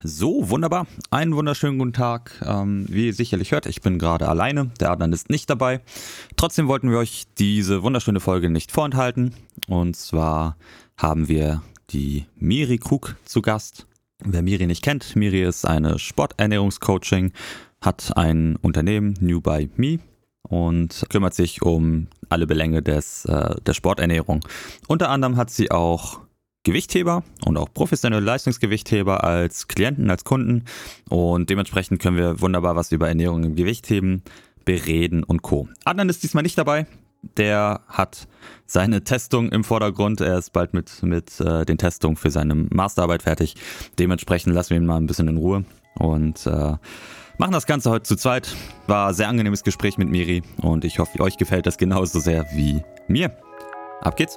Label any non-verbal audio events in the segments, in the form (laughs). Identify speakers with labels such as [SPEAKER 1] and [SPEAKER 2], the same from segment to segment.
[SPEAKER 1] So, wunderbar. Einen wunderschönen guten Tag. Ähm, wie ihr sicherlich hört, ich bin gerade alleine. Der Adnan ist nicht dabei. Trotzdem wollten wir euch diese wunderschöne Folge nicht vorenthalten. Und zwar haben wir die Miri Krug zu Gast. Wer Miri nicht kennt, Miri ist eine Sporternährungscoaching, hat ein Unternehmen, New by Me, und kümmert sich um alle Belänge des, äh, der Sporternährung. Unter anderem hat sie auch Gewichtheber und auch professionelle Leistungsgewichtheber als Klienten, als Kunden. Und dementsprechend können wir wunderbar was über Ernährung im Gewichtheben bereden und Co. Adnan ist diesmal nicht dabei. Der hat seine Testung im Vordergrund. Er ist bald mit, mit äh, den Testungen für seine Masterarbeit fertig. Dementsprechend lassen wir ihn mal ein bisschen in Ruhe und äh, machen das Ganze heute zu zweit. War ein sehr angenehmes Gespräch mit Miri und ich hoffe, euch gefällt das genauso sehr wie mir. Ab geht's!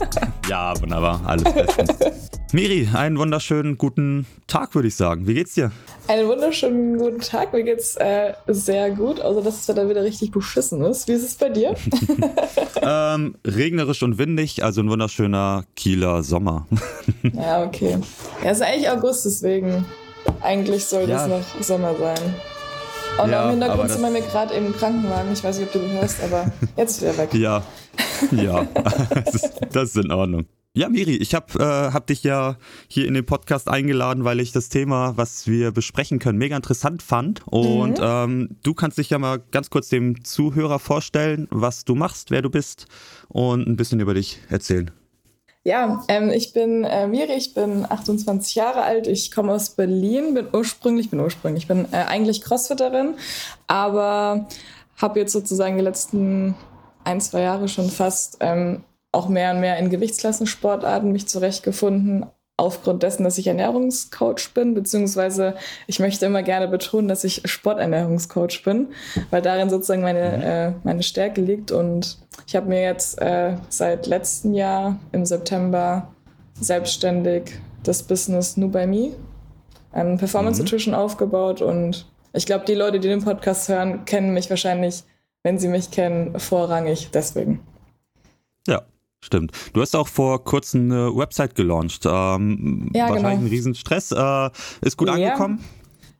[SPEAKER 1] (laughs) ja, wunderbar, alles bestens. Miri, einen wunderschönen guten Tag, würde ich sagen. Wie geht's dir?
[SPEAKER 2] Einen wunderschönen guten Tag. Mir geht's äh, sehr gut, außer dass es da wieder richtig beschissen ist. Wie ist es bei dir? (laughs) (laughs)
[SPEAKER 1] ähm, regnerisch und windig, also ein wunderschöner Kieler Sommer.
[SPEAKER 2] ja, okay. Ja, es ist eigentlich August, deswegen eigentlich soll ja. das noch Sommer sein. Und ja, im Hintergrund sind wir mir gerade im Krankenwagen. Ich weiß nicht, ob du ihn hörst, aber jetzt ist er weg.
[SPEAKER 1] Ja, ja, (laughs) das, ist, das ist in Ordnung. Ja, Miri, ich habe äh, hab dich ja hier in den Podcast eingeladen, weil ich das Thema, was wir besprechen können, mega interessant fand. Und mhm. ähm, du kannst dich ja mal ganz kurz dem Zuhörer vorstellen, was du machst, wer du bist und ein bisschen über dich erzählen.
[SPEAKER 2] Ja, ähm, ich bin äh, Miri, ich bin 28 Jahre alt, ich komme aus Berlin, bin ursprünglich, bin ursprünglich, ich bin äh, eigentlich Crossfitterin, aber habe jetzt sozusagen die letzten ein, zwei Jahre schon fast ähm, auch mehr und mehr in Gewichtsklassensportarten mich zurechtgefunden, aufgrund dessen, dass ich Ernährungscoach bin, beziehungsweise ich möchte immer gerne betonen, dass ich Sporternährungscoach bin, weil darin sozusagen meine, mhm. äh, meine Stärke liegt. Und ich habe mir jetzt äh, seit letztem Jahr im September selbstständig das Business Nu by Me, ein Performance mhm. Nutrition aufgebaut. Und ich glaube, die Leute, die den Podcast hören, kennen mich wahrscheinlich wenn sie mich kennen, vorrangig deswegen.
[SPEAKER 1] Ja, Stimmt. Du hast auch vor kurzem eine Website gelauncht. Ähm, ja, wahrscheinlich genau. ein Riesenstress. Äh, ist gut ja. angekommen?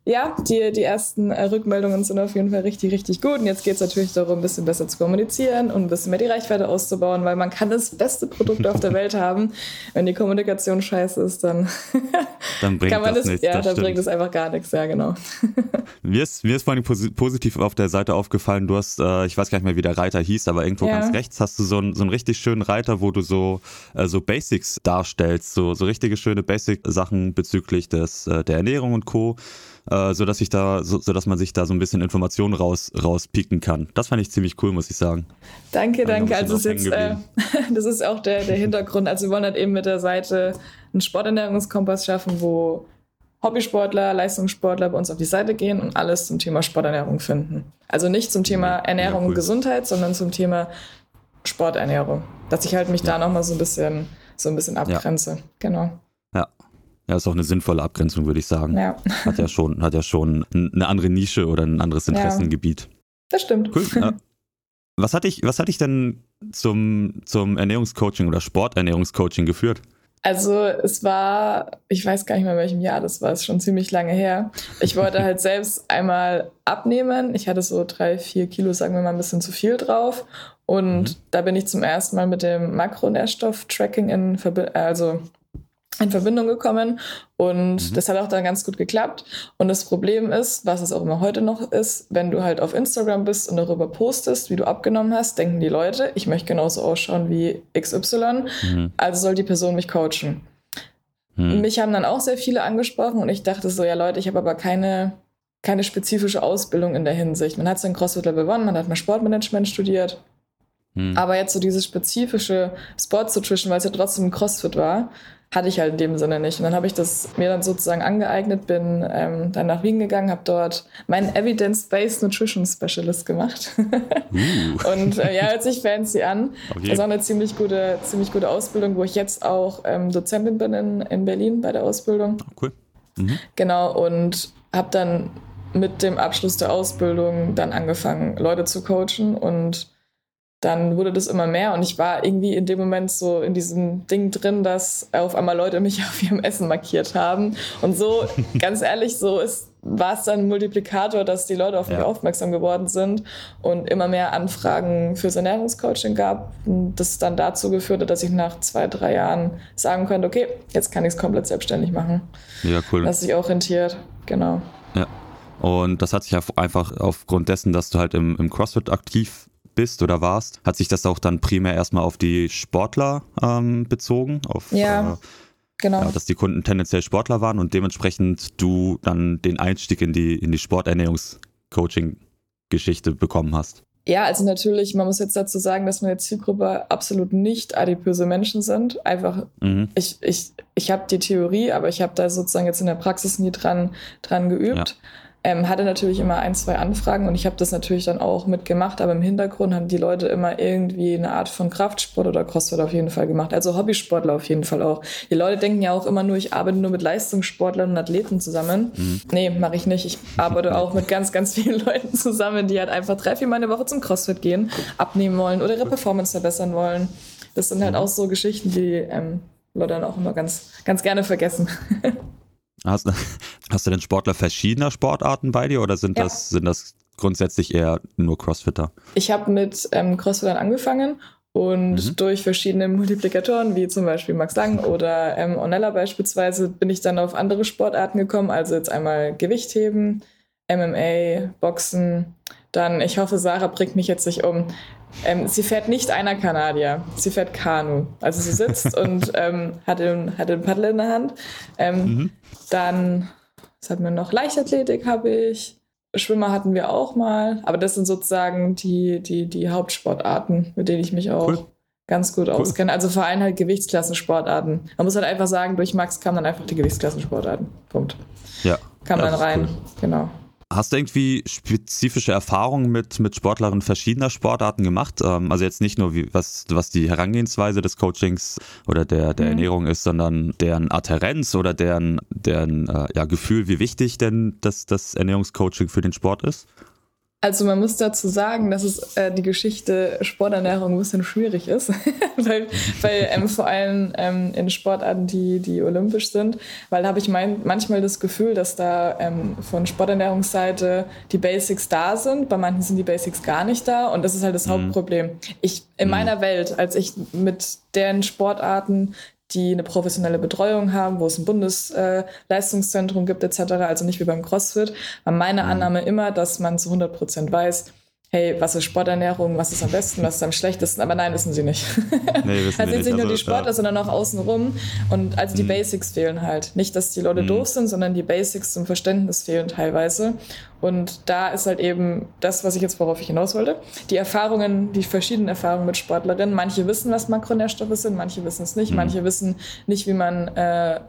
[SPEAKER 2] Ja, die, die ersten äh, Rückmeldungen sind auf jeden Fall richtig, richtig gut. Und jetzt geht es natürlich darum, ein bisschen besser zu kommunizieren und ein bisschen mehr die Reichweite auszubauen, weil man kann das beste Produkt auf der (laughs) Welt haben. Wenn die Kommunikation scheiße ist, dann, (laughs)
[SPEAKER 1] dann bringt
[SPEAKER 2] kann man
[SPEAKER 1] das,
[SPEAKER 2] das
[SPEAKER 1] nichts.
[SPEAKER 2] Ja,
[SPEAKER 1] das
[SPEAKER 2] dann bringt es einfach gar nichts, ja, genau. (laughs)
[SPEAKER 1] mir, ist, mir ist vor allem positiv auf der Seite aufgefallen, du hast, äh, ich weiß gar nicht mehr, wie der Reiter hieß, aber irgendwo ja. ganz rechts hast du so, ein, so einen richtig schönen Reiter, wo du so, äh, so Basics darstellst, so, so richtige schöne Basic-Sachen bezüglich des, äh, der Ernährung und Co äh, so dass ich da, so, so, dass man sich da so ein bisschen Informationen raus rauspicken kann. Das fand ich ziemlich cool, muss ich sagen.
[SPEAKER 2] Danke, danke. Also ist jetzt, äh, (laughs) das ist auch der, der Hintergrund. Also wir wollen halt eben mit der Seite einen Sporternährungskompass schaffen, wo Hobbysportler, Leistungssportler bei uns auf die Seite gehen und alles zum Thema Sporternährung finden. Also nicht zum Thema Ernährung ja, cool. und Gesundheit, sondern zum Thema Sporternährung. Dass ich halt mich ja. da nochmal so ein bisschen so ein bisschen abgrenze. Ja. Genau.
[SPEAKER 1] Ja, ist auch eine sinnvolle Abgrenzung, würde ich sagen.
[SPEAKER 2] Ja.
[SPEAKER 1] Hat ja schon, hat ja schon eine andere Nische oder ein anderes Interessengebiet. Ja,
[SPEAKER 2] das stimmt.
[SPEAKER 1] Cool. Ja. Was hat dich, was hat dich denn zum, zum Ernährungscoaching oder Sporternährungscoaching geführt?
[SPEAKER 2] Also es war, ich weiß gar nicht mehr, in welchem Jahr das war, es ist schon ziemlich lange her. Ich wollte halt (laughs) selbst einmal abnehmen. Ich hatte so drei, vier Kilo, sagen wir mal, ein bisschen zu viel drauf. Und mhm. da bin ich zum ersten Mal mit dem Makronährstoff-Tracking in Verbindung, also in Verbindung gekommen und mhm. das hat auch dann ganz gut geklappt. Und das Problem ist, was es auch immer heute noch ist, wenn du halt auf Instagram bist und darüber postest, wie du abgenommen hast, denken die Leute, ich möchte genauso ausschauen wie XY, mhm. also soll die Person mich coachen. Mhm. Mich haben dann auch sehr viele angesprochen und ich dachte so, ja Leute, ich habe aber keine, keine spezifische Ausbildung in der Hinsicht. Man hat so ein CrossFit Level One, man hat mal Sportmanagement studiert, mhm. aber jetzt so dieses spezifische Sports Nutrition, weil es ja trotzdem ein CrossFit war, hatte ich halt in dem Sinne nicht. Und dann habe ich das mir dann sozusagen angeeignet, bin ähm, dann nach Wien gegangen, habe dort meinen Evidence-Based Nutrition Specialist gemacht. uh. (laughs) Und äh, ja, hört sich fancy an. Okay. Das ist auch eine ziemlich gute, ziemlich gute Ausbildung, wo ich jetzt auch ähm, Dozentin bin in, in Berlin bei der Ausbildung.
[SPEAKER 1] Oh, cool. Mhm.
[SPEAKER 2] Genau, und habe dann mit dem Abschluss der Ausbildung dann angefangen, Leute zu coachen und dann wurde das immer mehr und ich war irgendwie in dem Moment so in diesem Ding drin, dass auf einmal Leute mich (laughs) auf ihrem Essen markiert haben. Und so, (laughs) ganz ehrlich, so ist, war es dann ein Multiplikator, dass die Leute auf mich aufmerksam geworden sind und immer mehr Anfragen fürs Ernährungscoaching gab. Und das dann dazu geführt hat, dass ich nach zwei, drei Jahren sagen konnte, okay, jetzt kann ich es komplett selbstständig machen.
[SPEAKER 1] Ja, cool.
[SPEAKER 2] Das sich auch rentiert, genau.
[SPEAKER 1] Ja. Und das hat sich einfach aufgrund dessen, dass du halt im, im CrossFit aktiv bist oder warst, hat sich das auch dann primär erstmal auf die Sportler ähm, bezogen? Auf,
[SPEAKER 2] ja. Äh, Genau. Ja,
[SPEAKER 1] dass die Kunden tendenziell Sportler waren und dementsprechend du dann den Einstieg in die, in die Sporternährungscoaching-Geschichte bekommen hast.
[SPEAKER 2] Ja, also natürlich, man muss jetzt dazu sagen, dass meine Zielgruppe absolut nicht adipöse Menschen sind. Einfach, mhm. ich, ich, ich habe die Theorie, aber ich habe da sozusagen jetzt in der Praxis nie dran, dran geübt. Ja. Ähm, hatte natürlich immer ein, zwei Anfragen und ich habe das natürlich dann auch mitgemacht, aber im Hintergrund haben die Leute immer irgendwie eine Art von Kraftsport oder Crossfit auf jeden Fall gemacht. Also Hobbysportler auf jeden Fall auch. Die Leute denken ja auch immer nur, ich arbeite nur mit Leistungssportlern und Athleten zusammen. Mhm. Nee, mache ich nicht. Ich arbeite auch mit ganz, ganz vielen (laughs) Leuten zusammen, die halt einfach drei, vier Mal eine Woche zum Crossfit gehen, abnehmen wollen oder ihre Performance verbessern wollen. Das sind halt mhm. auch so Geschichten, die ähm, Leute dann auch immer ganz, ganz gerne vergessen. (laughs)
[SPEAKER 1] Hast, (laughs) hast du denn Sportler verschiedener Sportarten bei dir oder sind, ja. das, sind das grundsätzlich eher nur Crossfitter?
[SPEAKER 2] Ich habe mit ähm, Crossfittern angefangen und mhm. durch verschiedene (laughs) Multiplikatoren, wie zum Beispiel Max Lang oder ähm, Onella beispielsweise, bin ich dann auf andere Sportarten gekommen. Also jetzt einmal Gewichtheben, MMA, Boxen. Dann, ich hoffe, Sarah bringt mich jetzt nicht um. Ähm, sie fährt nicht einer Kanadier, sie fährt Kanu. Also sie sitzt (laughs) und ähm, hat, den, hat den Paddel in der Hand. Ähm, mhm. Dann, was hatten wir noch? Leichtathletik habe ich. Schwimmer hatten wir auch mal. Aber das sind sozusagen die, die, die Hauptsportarten, mit denen ich mich auch cool. ganz gut cool. auskenne. Also vor allem halt Gewichtsklassensportarten. Man muss halt einfach sagen, durch Max kamen dann einfach die Gewichtsklassensportarten. Punkt.
[SPEAKER 1] Ja.
[SPEAKER 2] Kam
[SPEAKER 1] ja,
[SPEAKER 2] dann rein. Cool. Genau.
[SPEAKER 1] Hast du irgendwie spezifische Erfahrungen mit, mit Sportlerinnen verschiedener Sportarten gemacht? Ähm, also jetzt nicht nur, wie, was, was die Herangehensweise des Coachings oder der, der mhm. Ernährung ist, sondern deren Adherenz oder deren, deren äh, ja, Gefühl, wie wichtig denn das, das Ernährungscoaching für den Sport ist?
[SPEAKER 2] Also man muss dazu sagen, dass es äh, die Geschichte Sporternährung ein bisschen schwierig ist, (laughs) weil, weil ähm, vor allem ähm, in Sportarten, die, die olympisch sind, weil da habe ich mein, manchmal das Gefühl, dass da ähm, von Sporternährungsseite die Basics da sind, bei manchen sind die Basics gar nicht da und das ist halt das mhm. Hauptproblem. Ich in mhm. meiner Welt, als ich mit deren Sportarten die eine professionelle Betreuung haben, wo es ein Bundesleistungszentrum äh, gibt etc., also nicht wie beim CrossFit, war meine mhm. Annahme immer, dass man zu 100 Prozent weiß, hey, was ist Sporternährung, was ist am besten, was ist am schlechtesten, aber nein, wissen sie nicht. Nee, wissen (laughs) also sind nicht nur also, die Sportler, ja. sondern auch außenrum und also die mhm. Basics fehlen halt. Nicht, dass die Leute mhm. doof sind, sondern die Basics zum Verständnis fehlen teilweise und da ist halt eben das, was ich jetzt, worauf ich hinaus wollte, die Erfahrungen, die verschiedenen Erfahrungen mit Sportlerinnen. Manche wissen, was Makronährstoffe sind, manche wissen es nicht, mhm. manche wissen nicht, wie man äh,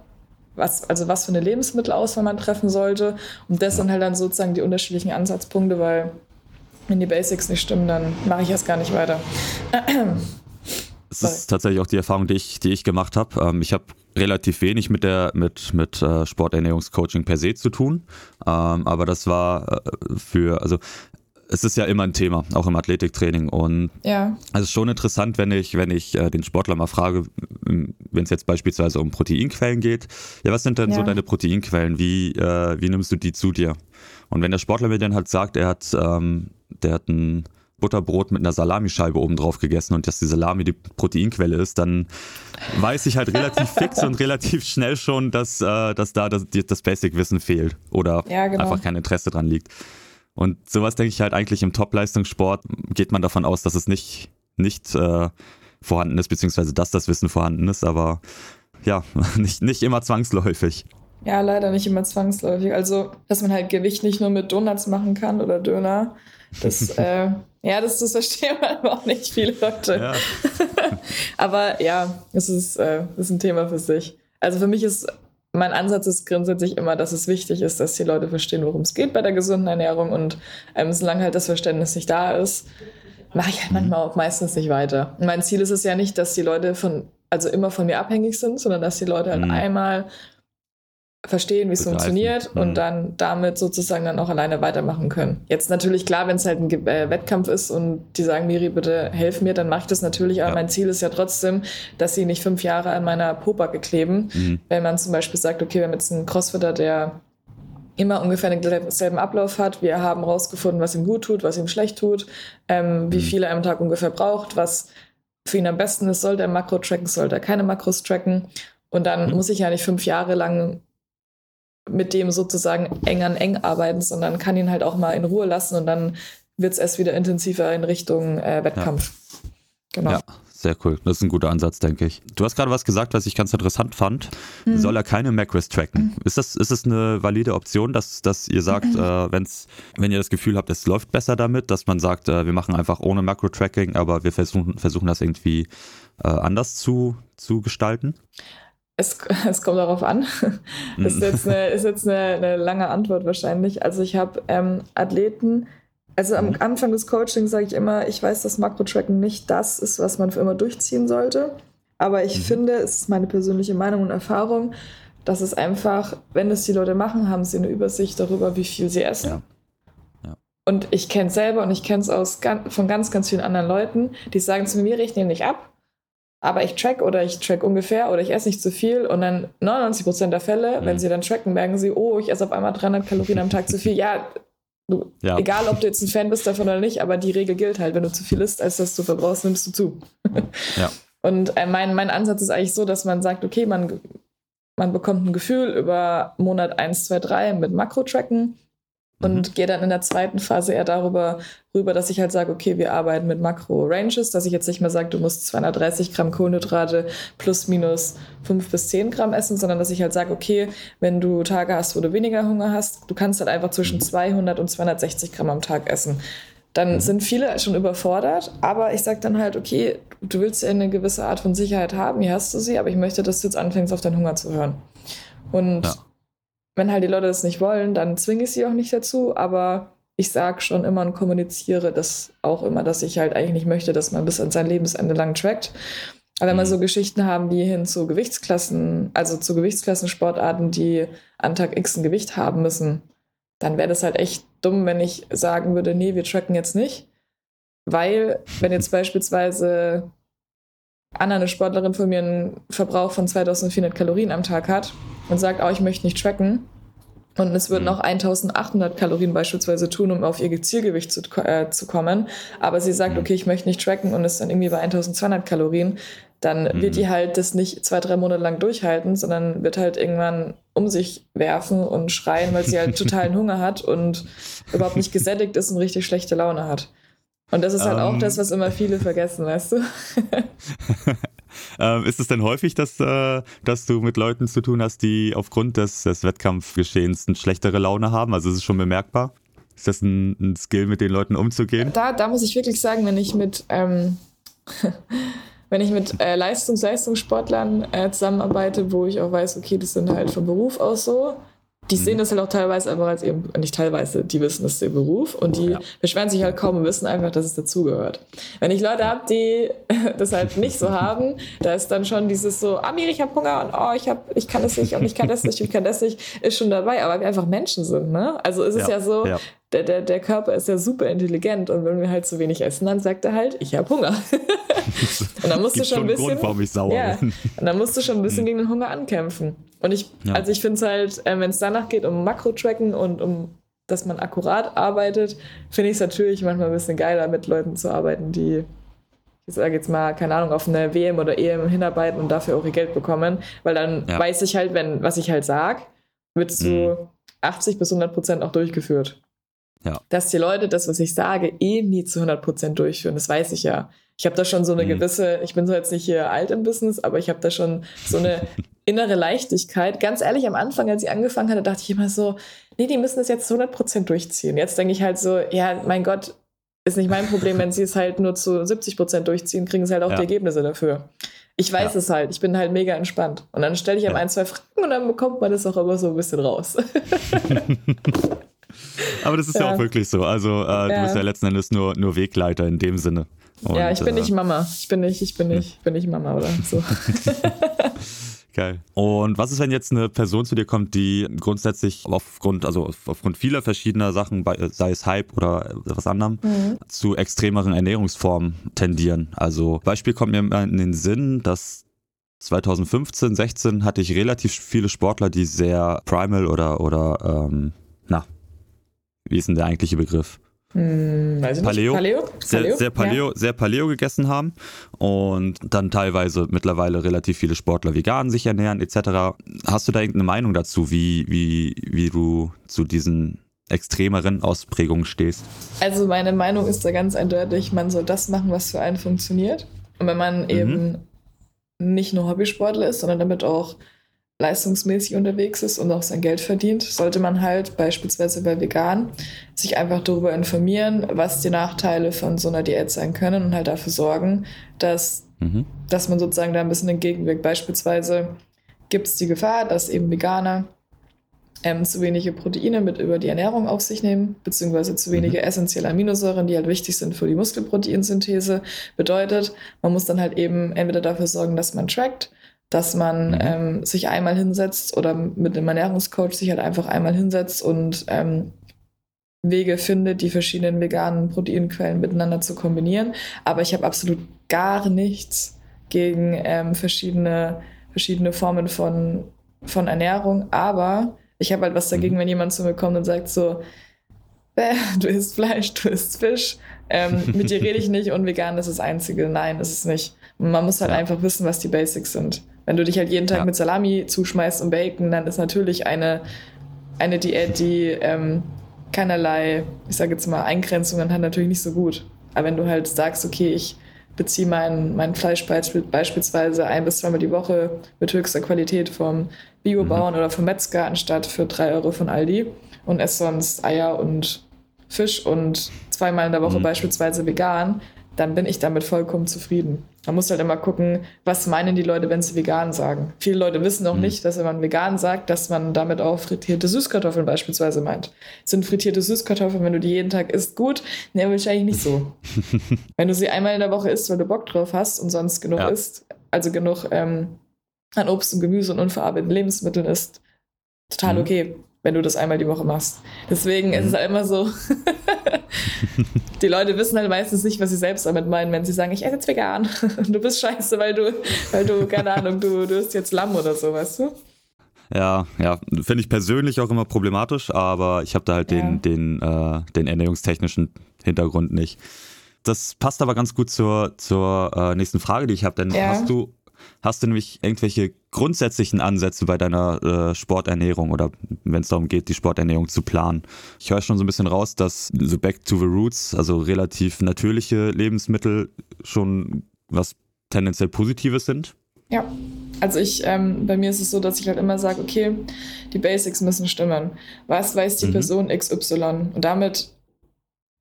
[SPEAKER 2] was, also was für eine Lebensmittelauswahl man treffen sollte. Und das sind halt dann sozusagen die unterschiedlichen Ansatzpunkte, weil wenn die Basics nicht stimmen, dann mache ich erst gar nicht weiter. (clears throat)
[SPEAKER 1] Es ist tatsächlich auch die Erfahrung, die ich, die ich gemacht habe. Ähm, ich habe relativ wenig mit der mit mit äh, Sporternährungscoaching per se zu tun, ähm, aber das war äh, für also es ist ja immer ein Thema, auch im Athletiktraining. Und
[SPEAKER 2] ja.
[SPEAKER 1] es ist schon interessant, wenn ich, wenn ich äh, den Sportler mal frage, wenn es jetzt beispielsweise um Proteinquellen geht, ja, was sind denn ja. so deine Proteinquellen? Wie, äh, wie nimmst du die zu dir? Und wenn der Sportler mir dann halt sagt, er hat ähm, der hat ein Butterbrot mit einer Salamischeibe oben drauf gegessen und dass die Salami die Proteinquelle ist, dann weiß ich halt relativ (laughs) fix und relativ schnell schon, dass, äh, dass da das, das Basic-Wissen fehlt oder ja, genau. einfach kein Interesse dran liegt. Und sowas denke ich halt eigentlich im Top-Leistungssport geht man davon aus, dass es nicht, nicht äh, vorhanden ist, beziehungsweise dass das Wissen vorhanden ist, aber ja, (laughs) nicht, nicht immer zwangsläufig.
[SPEAKER 2] Ja, leider nicht immer zwangsläufig. Also, dass man halt Gewicht nicht nur mit Donuts machen kann oder Döner. Das, (laughs) äh, ja, das, das verstehen (laughs) aber auch nicht viele Leute. Ja. (laughs) aber ja, es ist, äh, ist ein Thema für sich. Also für mich ist mein Ansatz ist grundsätzlich immer, dass es wichtig ist, dass die Leute verstehen, worum es geht bei der gesunden Ernährung. Und ähm, solange halt das Verständnis nicht da ist, mache ich halt mhm. manchmal auch meistens nicht weiter. Und mein Ziel ist es ja nicht, dass die Leute von, also immer von mir abhängig sind, sondern dass die Leute halt mhm. einmal verstehen, wie es funktioniert mhm. und dann damit sozusagen dann auch alleine weitermachen können. Jetzt natürlich klar, wenn es halt ein äh, Wettkampf ist und die sagen, Miri, bitte helf mir, dann mache ich das natürlich, aber ja. mein Ziel ist ja trotzdem, dass sie nicht fünf Jahre an meiner Popacke kleben. Mhm. Wenn man zum Beispiel sagt, okay, wir haben jetzt einen Crossfitter, der immer ungefähr denselben Ablauf hat. Wir haben rausgefunden, was ihm gut tut, was ihm schlecht tut, ähm, wie mhm. viel er am Tag ungefähr braucht, was für ihn am besten ist. Soll der Makro tracken, soll der keine Makros tracken? Und dann mhm. muss ich ja nicht fünf Jahre lang mit dem sozusagen eng an eng arbeiten, sondern kann ihn halt auch mal in Ruhe lassen und dann wird es erst wieder intensiver in Richtung äh, Wettkampf.
[SPEAKER 1] Ja. Genau. Ja, sehr cool. Das ist ein guter Ansatz, denke ich. Du hast gerade was gesagt, was ich ganz interessant fand. Mhm. Soll er keine Macros tracken? Mhm. Ist, das, ist das eine valide Option, dass, dass ihr sagt, mhm. äh, wenn's, wenn ihr das Gefühl habt, es läuft besser damit, dass man sagt, äh, wir machen einfach ohne Macro-Tracking, aber wir versuchen, versuchen das irgendwie äh, anders zu, zu gestalten?
[SPEAKER 2] Es, (laughs) es kommt darauf an. Das ist jetzt eine, ist jetzt eine, eine lange Antwort wahrscheinlich. Also ich habe ähm, Athleten, also am mhm. Anfang des Coachings sage ich immer, ich weiß, dass Makro-Tracken nicht das ist, was man für immer durchziehen sollte. Aber ich mhm. finde, es ist meine persönliche Meinung und Erfahrung, dass es einfach, wenn es die Leute machen, haben sie eine Übersicht darüber, wie viel sie essen. Ja. Ja. Und ich kenne es selber und ich kenne es von ganz, ganz vielen anderen Leuten, die sagen zu mir, ich nehme nicht ab, aber ich track oder ich track ungefähr oder ich esse nicht zu viel und dann 99% der Fälle, mhm. wenn sie dann tracken, merken sie, oh, ich esse auf einmal 300 Kalorien am Tag zu viel. Ja, du, ja, egal ob du jetzt ein Fan bist davon oder nicht, aber die Regel gilt halt, wenn du zu viel isst, als dass du verbrauchst, nimmst du zu. ja. (laughs) Und äh, mein, mein Ansatz ist eigentlich so, dass man sagt, okay, man, man bekommt ein Gefühl über Monat 1, 2, 3 mit Makro-Tracken und mhm. gehe dann in der zweiten Phase eher darüber rüber, dass ich halt sage, okay, wir arbeiten mit Makro-Ranges, dass ich jetzt nicht mehr sage, du musst 230 Gramm Kohlenhydrate plus minus 5 bis 10 Gramm essen, sondern dass ich halt sage, okay, wenn du Tage hast, wo du weniger Hunger hast, du kannst halt einfach zwischen 200 mhm. und 260 Gramm am Tag essen. Dann mhm. sind viele schon überfordert, aber ich sage dann halt, okay, du willst ja eine gewisse Art von Sicherheit haben, hier hast du sie, aber ich möchte, dass du jetzt anfängst, auf deinen Hunger zu hören. Und ja wenn halt die Leute das nicht wollen, dann zwinge ich sie auch nicht dazu, aber ich sage schon immer und kommuniziere das auch immer, dass ich halt eigentlich nicht möchte, dass man bis an sein Lebensende lang trackt. Aber wenn wir mhm. so Geschichten haben, die hin zu Gewichtsklassen, also zu Gewichtsklassensportarten, die an Tag X ein Gewicht haben müssen, dann wäre das halt echt dumm, wenn ich sagen würde, nee, wir tracken jetzt nicht. Weil, wenn jetzt (laughs) beispielsweise Anna, eine Sportlerin von mir, einen Verbrauch von 2400 Kalorien am Tag hat und sagt, oh, ich möchte nicht tracken. Und es würden mhm. auch 1800 Kalorien beispielsweise tun, um auf ihr Zielgewicht zu, äh, zu kommen. Aber sie sagt, mhm. okay, ich möchte nicht tracken und ist dann irgendwie bei 1200 Kalorien. Dann mhm. wird die halt das nicht zwei, drei Monate lang durchhalten, sondern wird halt irgendwann um sich werfen und schreien, weil sie halt totalen (laughs) Hunger hat und überhaupt nicht gesättigt ist und richtig schlechte Laune hat. Und das ist halt um, auch das, ähm. was immer viele vergessen, weißt du? (laughs)
[SPEAKER 1] ähm, ist es denn häufig, dass, äh, dass du mit Leuten zu tun hast, die aufgrund des, des Wettkampfgeschehens eine schlechtere Laune haben? Also ist es schon bemerkbar? Ist das ein, ein Skill, mit den Leuten umzugehen?
[SPEAKER 2] Da, da muss ich wirklich sagen, wenn ich mit, ähm, (laughs) wenn ich mit äh, Leistungs Leistungssportlern äh, zusammenarbeite, wo ich auch weiß, okay, das sind halt vom Beruf aus so, die sehen mhm. das halt auch teilweise einfach als eben, nicht teilweise, die wissen, das ist ihr Beruf und die ja. beschweren sich halt kaum und wissen einfach, dass es dazugehört. Wenn ich Leute habe, die (laughs) das halt nicht so haben, da ist dann schon dieses so, Amir, ich habe Hunger und oh, ich, hab, ich kann das nicht und ich kann das nicht, ich kann das nicht, ist schon dabei, aber wir einfach Menschen sind. Ne? Also ist es ja, ja so, ja. Der, der, der Körper ist ja super intelligent und wenn wir halt zu wenig essen, dann sagt er halt, ich habe Hunger. (laughs) und dann musst du schon ein bisschen. Grund, warum ich sauer ja, bin. Und dann musst du schon ein bisschen hm. gegen den Hunger ankämpfen. Und ich, ja. also ich finde es halt, äh, wenn es danach geht um Makro-Tracken und um, dass man akkurat arbeitet, finde ich es natürlich manchmal ein bisschen geiler, mit Leuten zu arbeiten, die, ich sage jetzt mal, keine Ahnung, auf eine WM oder EM hinarbeiten und dafür auch ihr Geld bekommen. Weil dann ja. weiß ich halt, wenn, was ich halt sage, wird zu mhm. 80 bis 100 Prozent auch durchgeführt. Ja. Dass die Leute das, was ich sage, eh nie zu 100 Prozent durchführen, das weiß ich ja. Ich habe da schon so eine mhm. gewisse, ich bin so jetzt nicht hier alt im Business, aber ich habe da schon so eine (laughs) innere Leichtigkeit. Ganz ehrlich, am Anfang, als ich angefangen hatte, dachte ich immer so, nee, die müssen das jetzt zu 100 Prozent durchziehen. Jetzt denke ich halt so, ja, mein Gott, ist nicht mein Problem, wenn sie es halt nur zu 70 Prozent durchziehen, kriegen sie halt auch ja. die Ergebnisse dafür. Ich weiß ja. es halt, ich bin halt mega entspannt. Und dann stelle ich ja. ein, zwei Fragen und dann bekommt man das auch immer so ein bisschen raus. (laughs) (laughs)
[SPEAKER 1] Aber das ist ja, ja auch wirklich so. Also äh, du bist ja letzten Endes nur, nur Wegleiter in dem Sinne.
[SPEAKER 2] Und, ja, ich bin äh, nicht Mama. Ich bin nicht, ich bin nicht, bin nicht Mama oder so. (laughs)
[SPEAKER 1] Geil. Und was ist, wenn jetzt eine Person zu dir kommt, die grundsätzlich aufgrund, also aufgrund vieler verschiedener Sachen, sei es Hype oder was anderem, mhm. zu extremeren Ernährungsformen tendieren? Also Beispiel kommt mir in den Sinn, dass 2015, 16 hatte ich relativ viele Sportler, die sehr primal oder, oder ähm, na, wie ist denn der eigentliche Begriff?
[SPEAKER 2] Hm,
[SPEAKER 1] Paleo, Paleo? Sehr, sehr Paleo, ja. sehr Paleo gegessen haben und dann teilweise mittlerweile relativ viele Sportler vegan sich ernähren etc. Hast du da irgendeine Meinung dazu, wie, wie, wie du zu diesen extremeren Ausprägungen stehst?
[SPEAKER 2] Also meine Meinung ist da ganz eindeutig, man soll das machen, was für einen funktioniert. Und wenn man mhm. eben nicht nur Hobbysportler ist, sondern damit auch leistungsmäßig unterwegs ist und auch sein Geld verdient, sollte man halt beispielsweise bei Vegan sich einfach darüber informieren, was die Nachteile von so einer Diät sein können und halt dafür sorgen, dass, mhm. dass man sozusagen da ein bisschen entgegenwirkt. Beispielsweise gibt es die Gefahr, dass eben Veganer ähm, zu wenige Proteine mit über die Ernährung auf sich nehmen, beziehungsweise zu wenige mhm. essentielle Aminosäuren, die halt wichtig sind für die Muskelproteinsynthese. Bedeutet, man muss dann halt eben entweder dafür sorgen, dass man trackt, dass man mhm. ähm, sich einmal hinsetzt oder mit einem Ernährungscoach sich halt einfach einmal hinsetzt und ähm, Wege findet, die verschiedenen veganen Proteinquellen miteinander zu kombinieren. Aber ich habe absolut gar nichts gegen ähm, verschiedene, verschiedene Formen von, von Ernährung. Aber ich habe halt was dagegen, mhm. wenn jemand zu mir kommt und sagt so, (laughs) du isst Fleisch, du isst Fisch, ähm, mit dir rede ich nicht und vegan ist das Einzige. Nein, ist es nicht. Man muss halt ja. einfach wissen, was die Basics sind. Wenn du dich halt jeden Tag ja. mit Salami zuschmeißt und Bacon, dann ist natürlich eine, eine Diät, die ähm, keinerlei, ich sage jetzt mal, Eingrenzungen hat, natürlich nicht so gut. Aber wenn du halt sagst, okay, ich beziehe mein, mein Fleisch beispielsweise ein bis zweimal die Woche mit höchster Qualität vom Biobauern mhm. oder vom Metzger anstatt für drei Euro von Aldi und esse sonst Eier und Fisch und zweimal in der Woche mhm. beispielsweise vegan, dann bin ich damit vollkommen zufrieden. Man muss halt immer gucken, was meinen die Leute, wenn sie vegan sagen. Viele Leute wissen auch mhm. nicht, dass wenn man vegan sagt, dass man damit auch frittierte Süßkartoffeln beispielsweise meint. Sind frittierte Süßkartoffeln, wenn du die jeden Tag isst, gut? Ne, wahrscheinlich nicht so. (laughs) wenn du sie einmal in der Woche isst, weil du Bock drauf hast und sonst genug ja. isst, also genug ähm, an Obst und Gemüse und unverarbeiteten Lebensmitteln isst, total mhm. okay wenn du das einmal die Woche machst. Deswegen mhm. ist es halt immer so, (laughs) (laughs) die Leute wissen halt meistens nicht, was sie selbst damit meinen, wenn sie sagen, ich esse jetzt vegan und (laughs) du bist scheiße, weil du, weil du, keine Ahnung, du, du isst jetzt Lamm oder so, weißt du?
[SPEAKER 1] Ja, ja, finde ich persönlich auch immer problematisch, aber ich habe da halt ja. den, den, äh, den ernährungstechnischen Hintergrund nicht. Das passt aber ganz gut zur, zur äh, nächsten Frage, die ich habe, denn ja. hast du hast du nämlich irgendwelche grundsätzlichen Ansätze bei deiner äh, Sporternährung oder wenn es darum geht, die Sporternährung zu planen. Ich höre schon so ein bisschen raus, dass so Back to the Roots, also relativ natürliche Lebensmittel schon was tendenziell Positives sind.
[SPEAKER 2] Ja, also ich, ähm, bei mir ist es so, dass ich halt immer sage, okay, die Basics müssen stimmen. Was weiß die mhm. Person XY? Und damit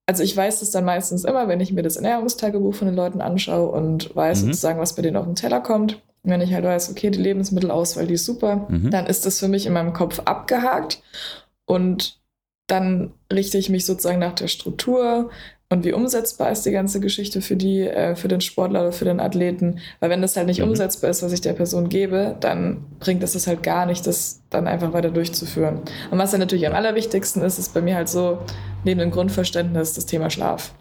[SPEAKER 2] also ich weiß das dann meistens immer, wenn ich mir das Ernährungstagebuch von den Leuten anschaue und weiß mhm. sozusagen, was bei denen auf den Teller kommt. Und wenn ich halt weiß, okay, die Lebensmittelauswahl, die ist super, mhm. dann ist das für mich in meinem Kopf abgehakt. Und dann richte ich mich sozusagen nach der Struktur, und wie umsetzbar ist die ganze Geschichte für die, äh, für den Sportler oder für den Athleten. Weil wenn das halt nicht mhm. umsetzbar ist, was ich der Person gebe, dann bringt es das halt gar nicht, das dann einfach weiter durchzuführen. Und was ja natürlich am allerwichtigsten ist, ist bei mir halt so, neben dem Grundverständnis, das Thema Schlaf.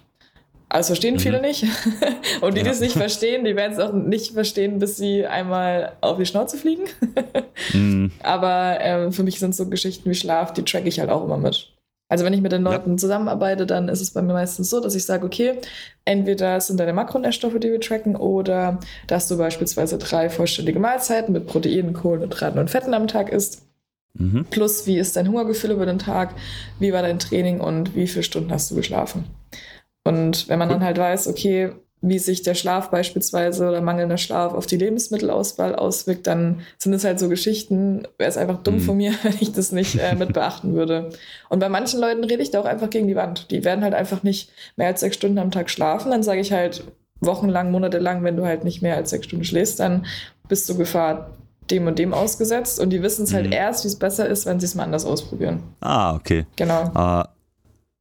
[SPEAKER 2] Also verstehen mhm. viele nicht. (laughs) Und die, die es nicht verstehen, die werden es auch nicht verstehen, bis sie einmal auf die Schnauze fliegen. mhm. (laughs) Aber ähm, für mich sind so Geschichten wie Schlaf, die track ich halt auch immer mit. Also wenn ich mit den Leuten ja. zusammenarbeite, dann ist es bei mir meistens so, dass ich sage, okay, entweder sind deine Makronährstoffe, die wir tracken, oder dass du beispielsweise drei vollständige Mahlzeiten mit Proteinen, Kohlenhydraten und Fetten am Tag isst. Mhm. Plus, wie ist dein Hungergefühl über den Tag, wie war dein Training und wie viele Stunden hast du geschlafen. Und wenn man dann halt weiß, okay, wie sich der Schlaf beispielsweise oder mangelnder Schlaf auf die Lebensmittelauswahl auswirkt, dann sind es halt so Geschichten, wäre es einfach dumm mhm. von mir, (laughs) wenn ich das nicht äh, mit beachten würde. Und bei manchen Leuten rede ich da auch einfach gegen die Wand. Die werden halt einfach nicht mehr als sechs Stunden am Tag schlafen. Dann sage ich halt wochenlang, monatelang, wenn du halt nicht mehr als sechs Stunden schläfst, dann bist du Gefahr dem und dem ausgesetzt. Und die wissen es halt mhm. erst, wie es besser ist, wenn sie es mal anders ausprobieren.
[SPEAKER 1] Ah, okay.
[SPEAKER 2] Genau.
[SPEAKER 1] Uh,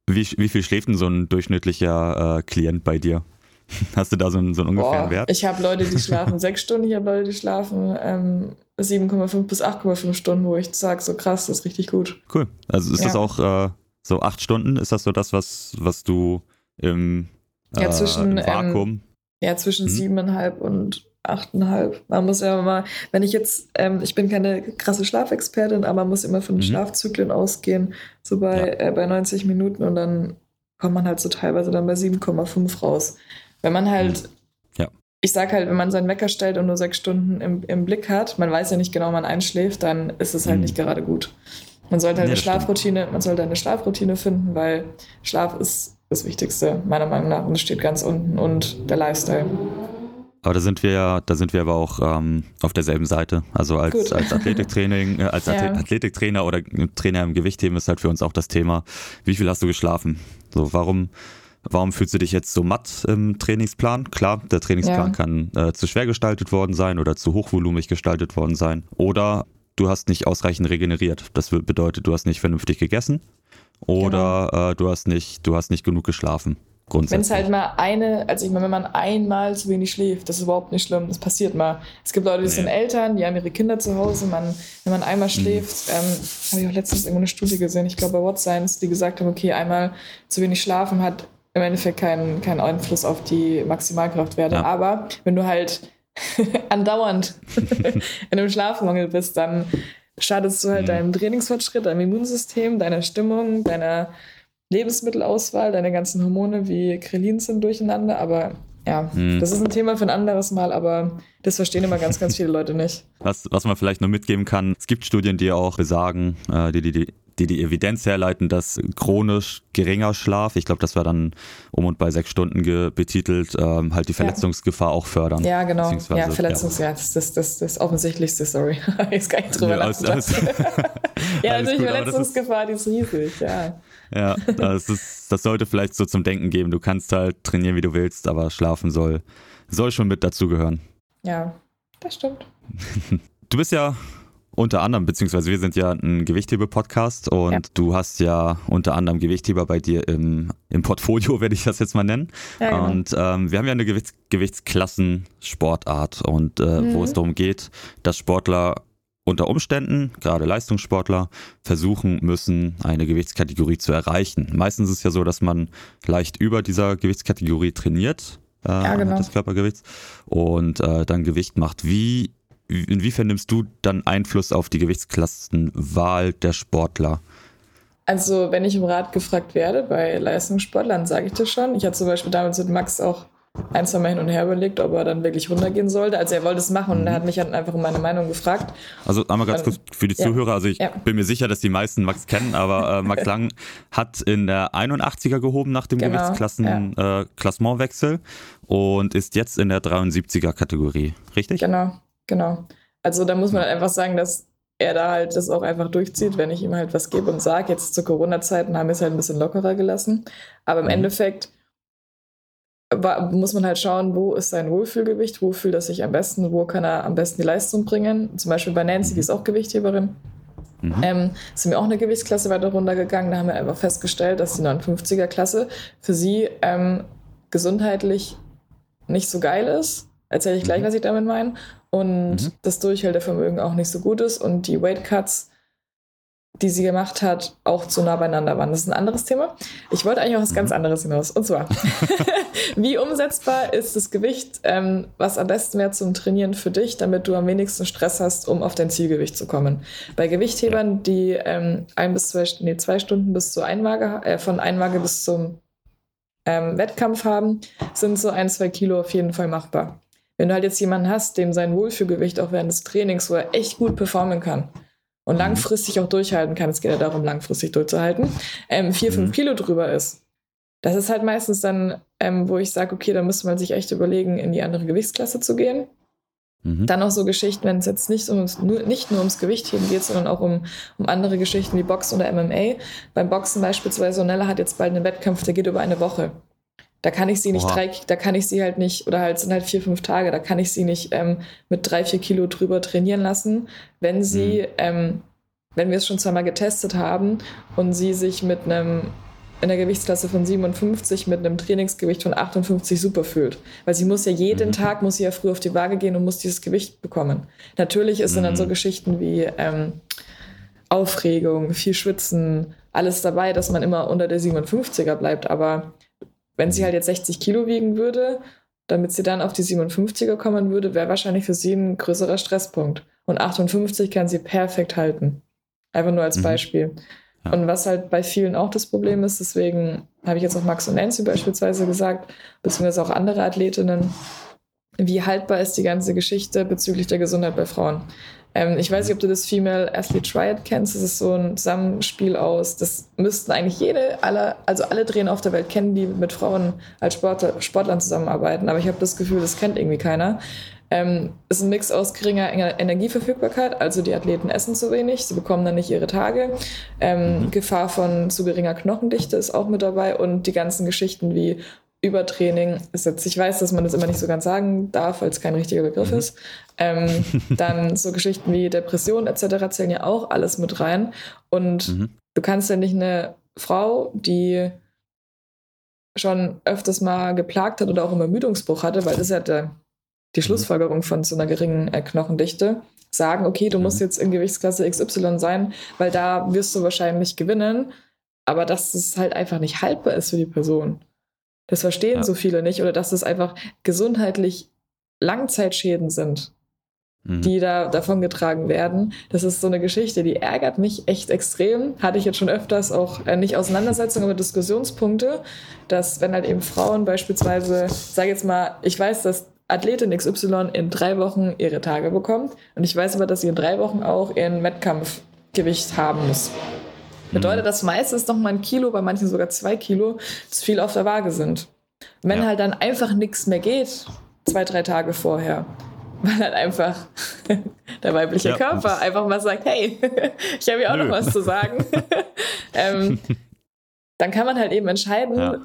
[SPEAKER 1] wie, wie viel schläft denn so ein durchschnittlicher äh, Klient bei dir? (laughs) Hast du da so einen, so einen ungefähren Boah, Wert?
[SPEAKER 2] Ich habe Leute, die schlafen sechs Stunden, ich habe Leute, die schlafen ähm, 7,5 bis 8,5 Stunden, wo ich sage, so krass, das ist richtig gut.
[SPEAKER 1] Cool. Also ist ja. das auch äh, so acht Stunden? Ist das so das, was, was du im,
[SPEAKER 2] äh, ja, zwischen, im Vakuum? Ähm, ja, zwischen mhm. siebeneinhalb und achteinhalb. Man muss ja immer, wenn ich jetzt, ähm, ich bin keine krasse Schlafexpertin, aber man muss immer von mhm. Schlafzyklen ausgehen, so bei, ja. äh, bei 90 Minuten und dann kommt man halt so teilweise dann bei 7,5 raus. Wenn man halt, mhm. ja. ich sag halt, wenn man seinen Wecker stellt und nur sechs Stunden im, im Blick hat, man weiß ja nicht genau, wann man einschläft, dann ist es halt mhm. nicht gerade gut. Man sollte halt ja, eine Schlafroutine, stimmt. man sollte eine Schlafroutine finden, weil Schlaf ist das Wichtigste, meiner Meinung nach, und es steht ganz unten und der Lifestyle.
[SPEAKER 1] Aber da sind wir ja, da sind wir aber auch ähm, auf derselben Seite. Also als, als Athletiktraining, äh, als (laughs) ja. Athletiktrainer oder Trainer im Gewichtheben ist halt für uns auch das Thema, wie viel hast du geschlafen? So, warum, warum fühlst du dich jetzt so matt im Trainingsplan? Klar, der Trainingsplan ja. kann äh, zu schwer gestaltet worden sein oder zu hochvolumig gestaltet worden sein. Oder du hast nicht ausreichend regeneriert. Das bedeutet, du hast nicht vernünftig gegessen oder genau. äh, du hast nicht, du hast nicht genug geschlafen.
[SPEAKER 2] Wenn es halt mal eine, also ich meine, wenn man einmal zu wenig schläft, das ist überhaupt nicht schlimm, das passiert mal. Es gibt Leute, die nee. sind Eltern, die haben ihre Kinder zu Hause, man, wenn man einmal mhm. schläft, mhm. ähm, habe ich auch letztens irgendwo eine Studie gesehen, ich glaube bei What Science, die gesagt haben, okay, einmal zu wenig schlafen hat im Endeffekt keinen, keinen Einfluss auf die Maximalkraftwerte. Ja. Aber wenn du halt (laughs) andauernd (laughs) in einem Schlafmangel bist, dann schadest du halt mhm. deinem Trainingsfortschritt, deinem Immunsystem, deiner Stimmung, deiner Lebensmittelauswahl, deine ganzen Hormone wie Krelin sind durcheinander, aber ja, mhm. das ist ein Thema für ein anderes Mal, aber das verstehen immer ganz, ganz viele Leute nicht.
[SPEAKER 1] Was, was man vielleicht noch mitgeben kann, es gibt Studien, die auch besagen, äh, die, die, die die die Evidenz herleiten, dass chronisch geringer Schlaf, ich glaube, das war dann um und bei sechs Stunden betitelt, ähm, halt die Verletzungsgefahr ja. auch fördern.
[SPEAKER 2] Ja, genau. Ja, Verletzungs, ja, das ist das, das, das offensichtlichste, sorry. (laughs) Jetzt gar nicht drüber ja, nachgedacht. (laughs) ja, natürlich, gut, Verletzungsgefahr, ist, die ist riesig, ja.
[SPEAKER 1] Ja, das, ist, das sollte vielleicht so zum Denken geben. Du kannst halt trainieren, wie du willst, aber schlafen soll, soll schon mit dazugehören.
[SPEAKER 2] Ja, das stimmt. (laughs)
[SPEAKER 1] Du bist ja unter anderem, beziehungsweise wir sind ja ein Gewichthebe-Podcast und ja. du hast ja unter anderem Gewichtheber bei dir im, im Portfolio, (laughs) werde ich das jetzt mal nennen. Ja, genau. Und ähm, wir haben ja eine Gewichts Gewichtsklassen-Sportart und äh, mhm. wo es darum geht, dass Sportler unter Umständen, gerade Leistungssportler, versuchen müssen, eine Gewichtskategorie zu erreichen. Meistens ist es ja so, dass man leicht über dieser Gewichtskategorie trainiert, äh, ja, genau. des Körpergewichts, und äh, dann Gewicht macht. Wie, inwiefern nimmst du dann Einfluss auf die Gewichtsklassenwahl der Sportler?
[SPEAKER 2] Also, wenn ich im Rat gefragt werde bei Leistungssportlern, sage ich das schon. Ich hatte zum Beispiel damals mit Max auch ein, zwei Mal hin und her überlegt, ob er dann wirklich runtergehen sollte. Also er wollte es machen und er hat mich dann einfach um meine Meinung gefragt.
[SPEAKER 1] Also einmal ganz kurz für die Zuhörer, also ich ja. bin mir sicher, dass die meisten Max kennen, aber äh, Max (laughs) Lang hat in der 81er gehoben nach dem genau. Gewichtsklassen ja. äh, Klassementwechsel und ist jetzt in der 73er Kategorie, richtig?
[SPEAKER 2] Genau, genau. Also da muss man halt einfach sagen, dass er da halt das auch einfach durchzieht, wenn ich ihm halt was gebe und sage. Jetzt zu Corona-Zeiten haben wir es halt ein bisschen lockerer gelassen. Aber im mhm. Endeffekt muss man halt schauen, wo ist sein Wohlfühlgewicht, wo fühlt er sich am besten, wo kann er am besten die Leistung bringen. Zum Beispiel bei Nancy, die ist auch Gewichtheberin. Mhm. Ähm, sind wir auch eine Gewichtsklasse weiter runtergegangen. Da haben wir einfach festgestellt, dass die 59er-Klasse für sie ähm, gesundheitlich nicht so geil ist. Erzähle ich gleich, mhm. was ich damit meine. Und mhm. das Durchhaltevermögen auch nicht so gut ist. Und die Weight Cuts die sie gemacht hat, auch zu nah beieinander waren. Das ist ein anderes Thema. Ich wollte eigentlich auch was ganz mhm. anderes hinaus. Und zwar, (laughs) wie umsetzbar ist das Gewicht, ähm, was am besten wäre zum Trainieren für dich, damit du am wenigsten Stress hast, um auf dein Zielgewicht zu kommen? Bei Gewichthebern, die ähm, ein bis zwei, nee, zwei Stunden bis zur Einwaage, äh, von Einwaage bis zum ähm, Wettkampf haben, sind so ein, zwei Kilo auf jeden Fall machbar. Wenn du halt jetzt jemanden hast, dem sein Wohlfühlgewicht auch während des Trainings, wo er echt gut performen kann, und mhm. langfristig auch durchhalten kann, es geht ja darum, langfristig durchzuhalten, ähm, vier, fünf mhm. Kilo drüber ist. Das ist halt meistens dann, ähm, wo ich sage, okay, da müsste man sich echt überlegen, in die andere Gewichtsklasse zu gehen. Mhm. Dann auch so Geschichten, wenn es jetzt nicht, ums, nur, nicht nur ums Gewichtheben geht, sondern auch um, um andere Geschichten wie Boxen oder MMA. Beim Boxen beispielsweise, Nella hat jetzt bald einen Wettkampf, der geht über eine Woche. Da kann ich sie nicht drei, da kann ich sie halt nicht, oder halt sind halt vier, fünf Tage, da kann ich sie nicht ähm, mit drei, vier Kilo drüber trainieren lassen, wenn sie, mhm. ähm, wenn wir es schon zweimal getestet haben und sie sich mit einem in der Gewichtsklasse von 57 mit einem Trainingsgewicht von 58 super fühlt. Weil sie muss ja jeden mhm. Tag, muss sie ja früh auf die Waage gehen und muss dieses Gewicht bekommen. Natürlich ist mhm. dann so Geschichten wie ähm, Aufregung, viel Schwitzen, alles dabei, dass man immer unter der 57er bleibt. Aber wenn sie halt jetzt 60 Kilo wiegen würde, damit sie dann auf die 57er kommen würde, wäre wahrscheinlich für sie ein größerer Stresspunkt. Und 58 kann sie perfekt halten. Einfach nur als mhm. Beispiel. Ja. Und was halt bei vielen auch das Problem ist, deswegen habe ich jetzt auch Max und Nancy beispielsweise gesagt, beziehungsweise auch andere Athletinnen, wie haltbar ist die ganze Geschichte bezüglich der Gesundheit bei Frauen. Ähm, ich weiß nicht, ob du das Female Athlete Triad kennst. Das ist so ein Zusammenspiel aus, das müssten eigentlich jede, alle, also alle Trainer auf der Welt kennen, die mit Frauen als Sportler, Sportlern zusammenarbeiten. Aber ich habe das Gefühl, das kennt irgendwie keiner. Ähm, ist ein Mix aus geringer Energieverfügbarkeit, also die Athleten essen zu wenig, sie bekommen dann nicht ihre Tage. Ähm, mhm. Gefahr von zu geringer Knochendichte ist auch mit dabei und die ganzen Geschichten wie Übertraining ist jetzt, ich weiß, dass man das immer nicht so ganz sagen darf, weil es kein richtiger Begriff mhm. ist. Ähm, (laughs) dann so Geschichten wie Depression etc. zählen ja auch alles mit rein. Und mhm. du kannst ja nicht eine Frau, die schon öfters mal geplagt hat oder auch einen Ermüdungsbruch hatte, weil das ist ja der die mhm. Schlussfolgerung von so einer geringen äh, Knochendichte, sagen, okay, du musst mhm. jetzt in Gewichtsklasse XY sein, weil da wirst du wahrscheinlich gewinnen, aber dass es halt einfach nicht haltbar ist für die Person. Das verstehen ja. so viele nicht oder dass es einfach gesundheitlich Langzeitschäden sind, mhm. die da davon getragen werden. Das ist so eine Geschichte, die ärgert mich echt extrem. Hatte ich jetzt schon öfters auch äh, nicht Auseinandersetzungen, aber Diskussionspunkte, dass wenn halt eben Frauen beispielsweise, sage jetzt mal, ich weiß, dass Athletin XY in drei Wochen ihre Tage bekommt. Und ich weiß aber, dass sie in drei Wochen auch ihren Wettkampfgewicht haben muss. Bedeutet, mhm. dass meistens noch mal ein Kilo, bei manchen sogar zwei Kilo, zu viel auf der Waage sind. wenn ja. halt dann einfach nichts mehr geht, zwei, drei Tage vorher, (laughs) weil halt einfach (laughs) der weibliche ja. Körper einfach mal sagt, hey, (laughs) ich habe ja auch Nö. noch was zu sagen, ähm, dann kann man halt eben entscheiden, ja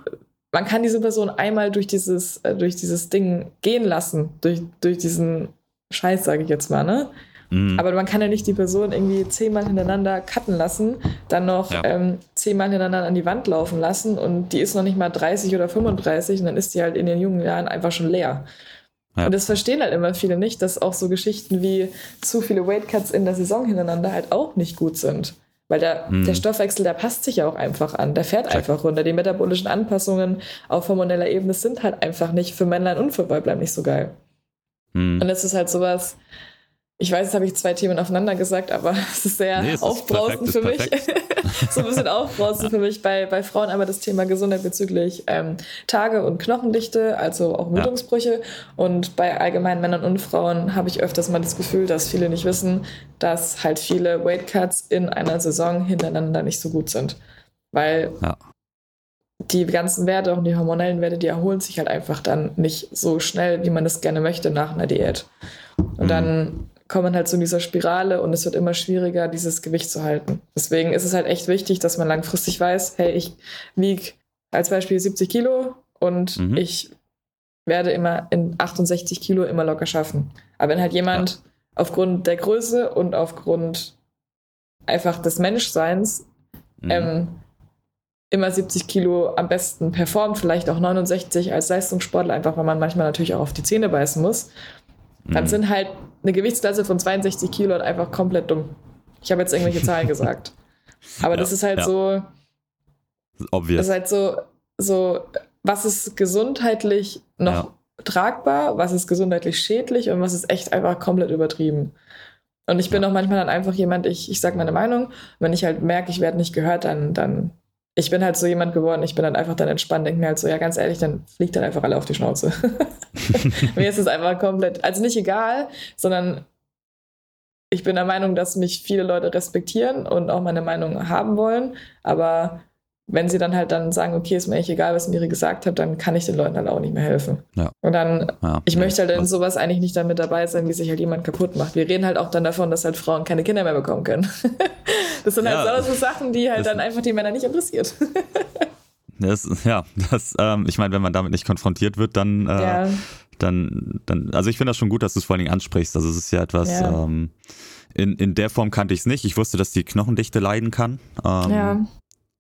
[SPEAKER 2] man kann diese Person einmal durch dieses, äh, durch dieses Ding gehen lassen, durch, durch diesen Scheiß, sage ich jetzt mal, ne? Mhm. Aber man kann ja nicht die Person irgendwie zehnmal hintereinander cutten lassen, dann noch ja. ähm, zehnmal hintereinander an die Wand laufen lassen und die ist noch nicht mal 30 oder 35 und dann ist die halt in den jungen Jahren einfach schon leer. Ja. Und das verstehen halt immer viele nicht, dass auch so Geschichten wie zu viele Weightcuts in der Saison hintereinander halt auch nicht gut sind. Weil der, hm. der Stoffwechsel, der passt sich ja auch einfach an. Der fährt Check. einfach runter. Die metabolischen Anpassungen auf hormoneller Ebene sind halt einfach nicht für Männlein und für Weiblein nicht so geil. Hm. Und es ist halt sowas, ich weiß, jetzt habe ich zwei Themen aufeinander gesagt, aber (laughs) es ist sehr nee, aufbrausend für mich. (laughs) so ein bisschen aufbrausend für mich bei, bei Frauen aber das Thema Gesundheit bezüglich ähm, Tage und Knochendichte, also auch Blutungsbrüche. Ja. Und bei allgemeinen Männern und Frauen habe ich öfters mal das Gefühl, dass viele nicht wissen, dass halt viele Weightcuts in einer Saison hintereinander nicht so gut sind. Weil ja. die ganzen Werte, auch die hormonellen Werte, die erholen sich halt einfach dann nicht so schnell, wie man es gerne möchte nach einer Diät. Und mhm. dann kommen halt so in dieser Spirale und es wird immer schwieriger, dieses Gewicht zu halten. Deswegen ist es halt echt wichtig, dass man langfristig weiß, hey, ich wiege als Beispiel 70 Kilo und mhm. ich werde immer in 68 Kilo immer locker schaffen. Aber wenn halt jemand ja. aufgrund der Größe und aufgrund einfach des Menschseins mhm. ähm, immer 70 Kilo am besten performt, vielleicht auch 69 als Leistungssportler, einfach weil man manchmal natürlich auch auf die Zähne beißen muss, dann mhm. sind halt eine Gewichtsklasse von 62 Kilo halt einfach komplett dumm. Ich habe jetzt irgendwelche Zahlen (laughs) gesagt. Aber ja, das ist halt ja. so. Obvious. Das ist halt so, so, was ist gesundheitlich noch ja. tragbar, was ist gesundheitlich schädlich und was ist echt einfach komplett übertrieben. Und ich bin auch manchmal dann einfach jemand, ich, ich sage meine Meinung. Wenn ich halt merke, ich werde nicht gehört, dann, dann ich bin halt so jemand geworden, ich bin dann einfach dann entspannt, denke mir halt so, ja, ganz ehrlich, dann fliegt dann einfach alle auf die Schnauze. (laughs) mir ist es einfach komplett, also nicht egal, sondern ich bin der Meinung, dass mich viele Leute respektieren und auch meine Meinung haben wollen, aber wenn sie dann halt dann sagen, okay, ist mir echt egal, was mir gesagt habt, dann kann ich den Leuten halt auch nicht mehr helfen. Ja. Und dann, ja, ich ja, möchte halt in sowas eigentlich nicht damit dabei sein, wie sich halt jemand kaputt macht. Wir reden halt auch dann davon, dass halt Frauen keine Kinder mehr bekommen können. (laughs) das sind halt so Sachen, die halt dann einfach die Männer nicht interessiert. (laughs)
[SPEAKER 1] Das, ja, das, ähm, ich meine, wenn man damit nicht konfrontiert wird, dann, äh, dann, dann, also ich finde das schon gut, dass du es vor allen Dingen ansprichst. Also es ist ja etwas, ähm, in, in der Form kannte ich es nicht. Ich wusste, dass die Knochendichte leiden kann. Ähm, ja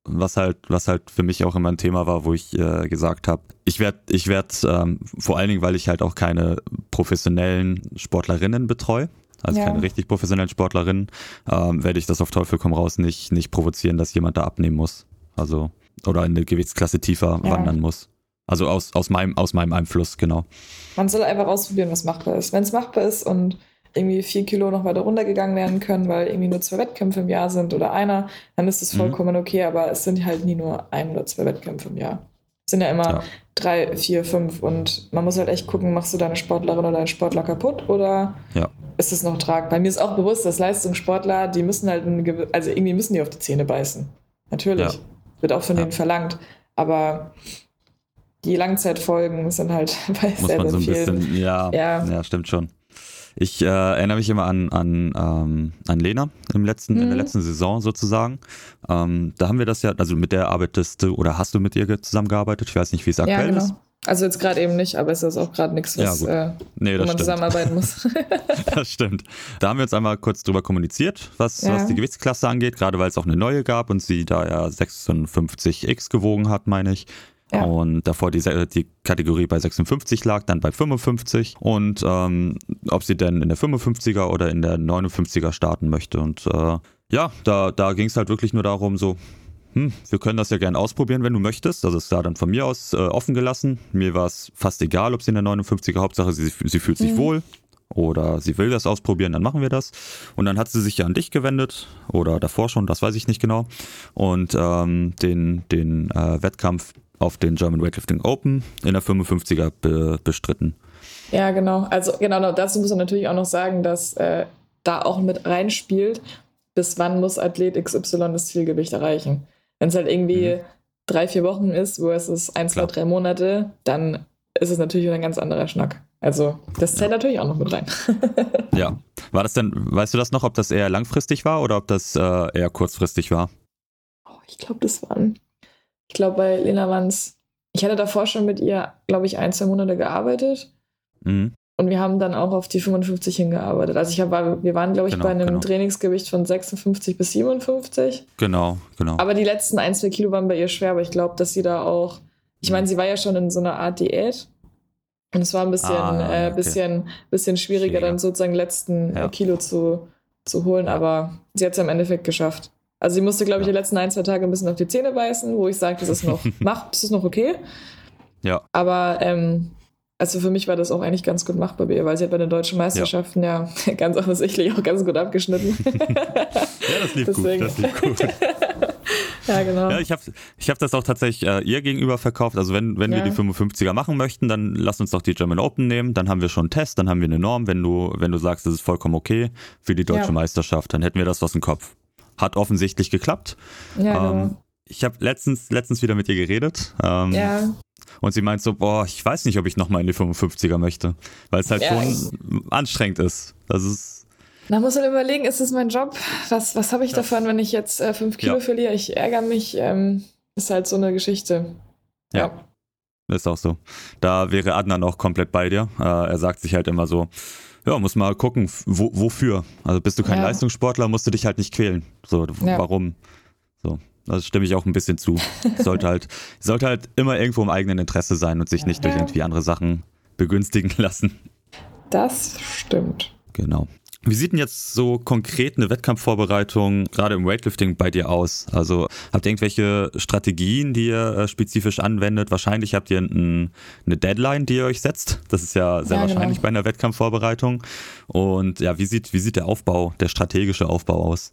[SPEAKER 1] was halt, was halt für mich auch immer ein Thema war, wo ich äh, gesagt habe, ich werde, ich werde ähm, vor allen Dingen, weil ich halt auch keine professionellen Sportlerinnen betreue, also ja. keine richtig professionellen Sportlerinnen, ähm, werde ich das auf Teufel komm raus nicht, nicht provozieren, dass jemand da abnehmen muss. Also, oder in eine Gewichtsklasse tiefer ja. wandern muss. Also aus, aus, meinem, aus meinem Einfluss, genau.
[SPEAKER 2] Man soll einfach ausprobieren, was machbar ist. Wenn es machbar ist und irgendwie vier Kilo noch weiter runtergegangen werden können, weil irgendwie nur zwei Wettkämpfe im Jahr sind oder einer, dann ist das mhm. vollkommen mhm. okay, aber es sind halt nie nur ein oder zwei Wettkämpfe im Jahr. Es sind ja immer ja. drei, vier, fünf und man muss halt echt gucken, machst du deine Sportlerin oder deinen Sportler kaputt oder ja. Ist es noch tragbar? Mir ist auch bewusst, dass Leistungssportler, die müssen halt, also irgendwie müssen die auf die Zähne beißen. Natürlich. Ja. Wird auch von denen verlangt. Aber die Langzeitfolgen sind halt (laughs) bei
[SPEAKER 1] Muss sehr, man so ein bisschen, ja, ja, ja, stimmt schon. Ich äh, erinnere mich immer an, an, ähm, an Lena im letzten, mhm. in der mhm. letzten Saison sozusagen. Ähm, da haben wir das ja, also mit der arbeitest du oder hast du mit ihr zusammengearbeitet? Ich weiß nicht, wie es aktuell ja, genau. ist.
[SPEAKER 2] Also jetzt gerade eben nicht, aber es ist auch gerade nichts, was ja, äh, nee, wo man stimmt. zusammenarbeiten muss. (laughs)
[SPEAKER 1] das stimmt. Da haben wir jetzt einmal kurz drüber kommuniziert, was, ja. was die Gewichtsklasse angeht, gerade weil es auch eine neue gab und sie da ja 56x gewogen hat, meine ich. Ja. Und davor die, die Kategorie bei 56 lag, dann bei 55. Und ähm, ob sie denn in der 55er oder in der 59er starten möchte. Und äh, ja, da, da ging es halt wirklich nur darum, so, hm, wir können das ja gerne ausprobieren, wenn du möchtest. Das ist da dann von mir aus äh, offen gelassen. Mir war es fast egal, ob sie in der 59er, Hauptsache sie, sie fühlt sich mhm. wohl oder sie will das ausprobieren, dann machen wir das. Und dann hat sie sich ja an dich gewendet oder davor schon, das weiß ich nicht genau. Und ähm, den, den äh, Wettkampf auf den German Weightlifting Open in der 55er be bestritten.
[SPEAKER 2] Ja, genau. Also genau, dazu muss man natürlich auch noch sagen, dass äh, da auch mit reinspielt, bis wann muss Athlet XY das Zielgewicht erreichen. Wenn es halt irgendwie mhm. drei, vier Wochen ist, versus ein, zwei, drei Monate, dann ist es natürlich wieder ein ganz anderer Schnack. Also, das zählt ja. natürlich auch noch mit rein. (laughs)
[SPEAKER 1] ja. War das denn, weißt du das noch, ob das eher langfristig war oder ob das äh, eher kurzfristig war?
[SPEAKER 2] Oh, ich glaube, das waren ich glaube, bei Lena waren es, ich hatte davor schon mit ihr, glaube ich, ein, zwei Monate gearbeitet. Mhm. Und wir haben dann auch auf die 55 hingearbeitet. Also ich hab, wir waren, glaube ich, genau, bei einem genau. Trainingsgewicht von 56 bis 57.
[SPEAKER 1] Genau, genau.
[SPEAKER 2] Aber die letzten ein, zwei Kilo waren bei ihr schwer, aber ich glaube, dass sie da auch, ich meine, sie war ja schon in so einer Art Diät. Und es war ein bisschen, ah, äh, bisschen, bisschen schwieriger, schwieriger, dann sozusagen letzten ja. Kilo zu, zu holen, aber sie hat es ja im Endeffekt geschafft. Also sie musste, glaube ich, die letzten ein, zwei Tage ein bisschen auf die Zähne beißen, wo ich sage, das ist noch, (laughs) mach, das ist noch okay.
[SPEAKER 1] Ja.
[SPEAKER 2] Aber ähm, also für mich war das auch eigentlich ganz gut machbar bei ihr, weil sie hat bei den deutschen Meisterschaften ja, ja (laughs) ganz offensichtlich auch ganz gut abgeschnitten. (laughs)
[SPEAKER 1] ja, das lief Deswegen. gut. Das lief gut. (laughs)
[SPEAKER 2] ja, genau.
[SPEAKER 1] Ja, ich habe ich hab das auch tatsächlich äh, ihr gegenüber verkauft. Also wenn, wenn ja. wir die 55er machen möchten, dann lass uns doch die German Open nehmen. Dann haben wir schon einen Test, dann haben wir eine Norm. Wenn du, wenn du sagst, das ist vollkommen okay für die deutsche ja. Meisterschaft, dann hätten wir das was im Kopf hat offensichtlich geklappt. Ja, ähm, genau. Ich habe letztens, letztens wieder mit ihr geredet. Ähm, ja. Und sie meint so, boah, ich weiß nicht, ob ich nochmal in die 55er möchte. Weil es halt ja, schon anstrengend ist. Das ist.
[SPEAKER 2] Da muss man überlegen, ist es mein Job? Was, was habe ich ja. davon, wenn ich jetzt äh, fünf Kilo ja. verliere? Ich ärgere mich. Ähm, ist halt so eine Geschichte.
[SPEAKER 1] Ja. Ist auch so. Da wäre Adnan auch komplett bei dir. Äh, er sagt sich halt immer so, ja, muss mal gucken, wo, wofür. Also bist du kein ja. Leistungssportler, musst du dich halt nicht quälen. So, ja. warum? So. Das stimme ich auch ein bisschen zu. (laughs) sollte halt, sollte halt immer irgendwo im eigenen Interesse sein und sich nicht durch irgendwie andere Sachen begünstigen (laughs) lassen.
[SPEAKER 2] Das stimmt.
[SPEAKER 1] Genau. Wie sieht denn jetzt so konkret eine Wettkampfvorbereitung gerade im Weightlifting bei dir aus? Also habt ihr irgendwelche Strategien, die ihr äh, spezifisch anwendet? Wahrscheinlich habt ihr ein, eine Deadline, die ihr euch setzt. Das ist ja sehr ja, genau. wahrscheinlich genau. bei einer Wettkampfvorbereitung. Und ja, wie sieht, wie sieht der Aufbau, der strategische Aufbau aus?